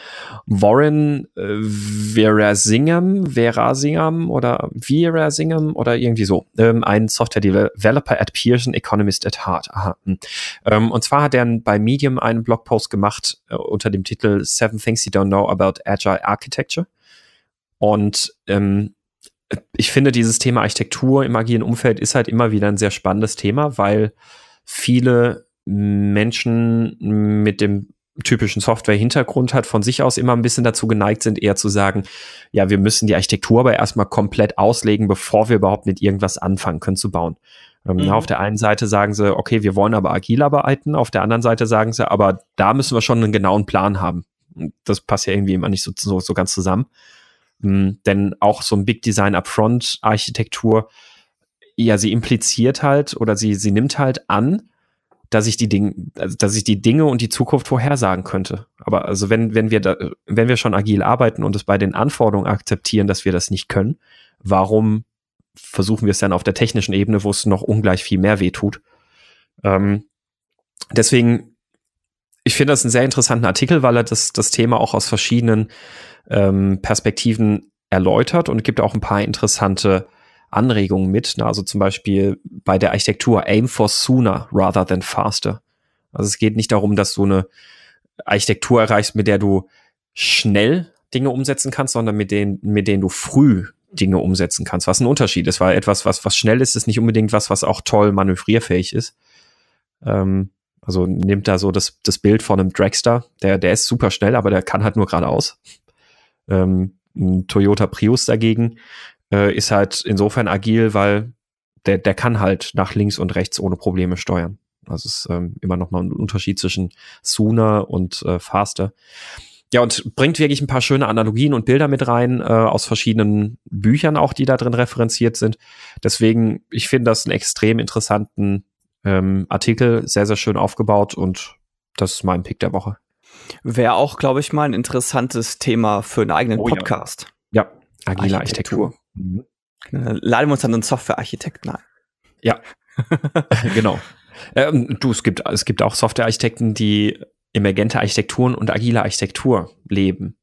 Warren äh, Verasingham, Verasingham oder Verasingham oder irgendwie so. Ähm, ein Software Developer at Pearson, Economist at Heart. Aha. Hm. Ähm, und zwar hat er bei Medium einen Blogpost gemacht äh, unter dem Titel Seven Things You Don't Know About Agile Architecture. Und ähm, ich finde, dieses Thema Architektur im agilen Umfeld ist halt immer wieder ein sehr spannendes Thema, weil viele Menschen mit dem typischen Software-Hintergrund hat, von sich aus immer ein bisschen dazu geneigt sind, eher zu sagen, ja, wir müssen die Architektur aber erstmal komplett auslegen, bevor wir überhaupt mit irgendwas anfangen können zu bauen. Ähm, mhm. Auf der einen Seite sagen sie, okay, wir wollen aber agil arbeiten, auf der anderen Seite sagen sie, aber da müssen wir schon einen genauen Plan haben. Das passt ja irgendwie immer nicht so, so, so ganz zusammen. Hm, denn auch so ein Big Design Upfront Architektur, ja, sie impliziert halt oder sie, sie nimmt halt an, dass ich die Dinge, also dass ich die Dinge und die Zukunft vorhersagen könnte. Aber also wenn, wenn wir da, wenn wir schon agil arbeiten und es bei den Anforderungen akzeptieren, dass wir das nicht können, warum versuchen wir es dann auf der technischen Ebene, wo es noch ungleich viel mehr weh tut? Ähm, deswegen, ich finde das einen sehr interessanten Artikel, weil er das, das Thema auch aus verschiedenen ähm, Perspektiven erläutert und gibt auch ein paar interessante Anregungen mit. Ne? Also zum Beispiel bei der Architektur aim for sooner rather than faster. Also es geht nicht darum, dass du eine Architektur erreichst, mit der du schnell Dinge umsetzen kannst, sondern mit denen, mit denen du früh Dinge umsetzen kannst, was ein Unterschied ist, weil etwas, was, was schnell ist, ist nicht unbedingt was, was auch toll manövrierfähig ist. Ähm, also nimmt da so das, das Bild von einem Dragster, der, der ist super schnell, aber der kann halt nur geradeaus. Ähm, ein Toyota Prius dagegen äh, ist halt insofern agil, weil der, der kann halt nach links und rechts ohne Probleme steuern. Also es ist ähm, immer noch mal ein Unterschied zwischen Sooner und äh, Faster. Ja, und bringt wirklich ein paar schöne Analogien und Bilder mit rein, äh, aus verschiedenen Büchern auch, die da drin referenziert sind. Deswegen, ich finde das einen extrem interessanten ähm, Artikel, sehr, sehr schön aufgebaut und das ist mein Pick der Woche.
Wäre auch, glaube ich, mal ein interessantes Thema für einen eigenen oh, Podcast.
Ja, ja. agile Architektur. Architektur.
Mhm. Laden wir uns dann einen Softwarearchitekten ein.
Ja, genau. Ähm, du, es gibt, es gibt auch Softwarearchitekten, die emergente Architekturen und agile Architektur leben.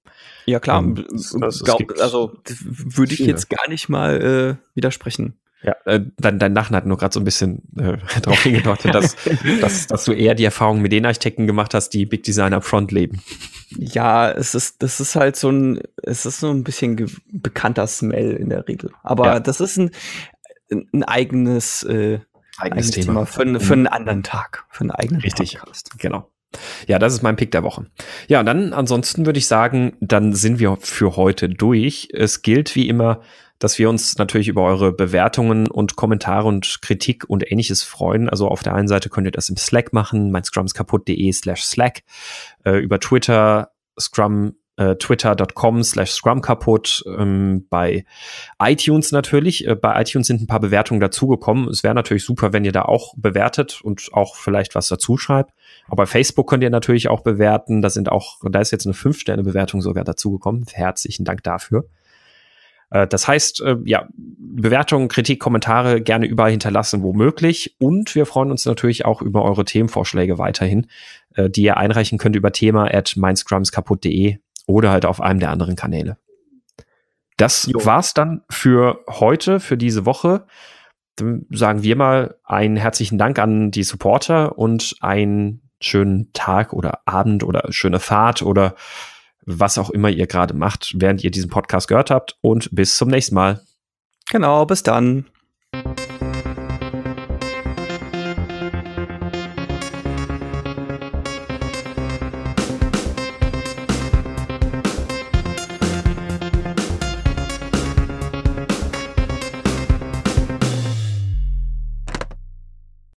Ja, klar. Ähm, es, glaub, also würde ich jetzt gar nicht mal äh, widersprechen.
Ja, äh, dein, dein Lachen hat nur gerade so ein bisschen äh, darauf hingedeutet, dass, dass, dass du eher die Erfahrung mit den Architekten gemacht hast, die Big Design Front leben.
Ja, es ist, das ist halt so ein, es ist so ein bisschen bekannter Smell in der Regel. Aber ja. das ist ein, ein eigenes, äh, eigenes, eigenes Thema, Thema für, für, einen anderen Tag, für einen eigenen
Richtig, Podcast. genau. Ja, das ist mein Pick der Woche. Ja, dann ansonsten würde ich sagen, dann sind wir für heute durch. Es gilt wie immer, dass wir uns natürlich über eure Bewertungen und Kommentare und Kritik und ähnliches freuen. Also auf der einen Seite könnt ihr das im Slack machen, mein scrumskaputt.de slash Slack, äh, über Twitter, Scrum äh, twitter.com slash scrum kaputt, ähm, bei iTunes natürlich. Äh, bei iTunes sind ein paar Bewertungen dazugekommen. Es wäre natürlich super, wenn ihr da auch bewertet und auch vielleicht was dazu schreibt. Aber bei Facebook könnt ihr natürlich auch bewerten. Da sind auch, da ist jetzt eine Fünf-Sterne-Bewertung sogar dazugekommen. Herzlichen Dank dafür. Äh, das heißt, äh, ja, Bewertungen, Kritik, Kommentare gerne überall hinterlassen, wo möglich. Und wir freuen uns natürlich auch über eure Themenvorschläge weiterhin, äh, die ihr einreichen könnt über thema at mindscrumskaputt.de oder halt auf einem der anderen Kanäle. Das jo. war's dann für heute, für diese Woche. Dann sagen wir mal einen herzlichen Dank an die Supporter und einen schönen Tag oder Abend oder schöne Fahrt oder was auch immer ihr gerade macht, während ihr diesen Podcast gehört habt. Und bis zum nächsten Mal.
Genau, bis dann.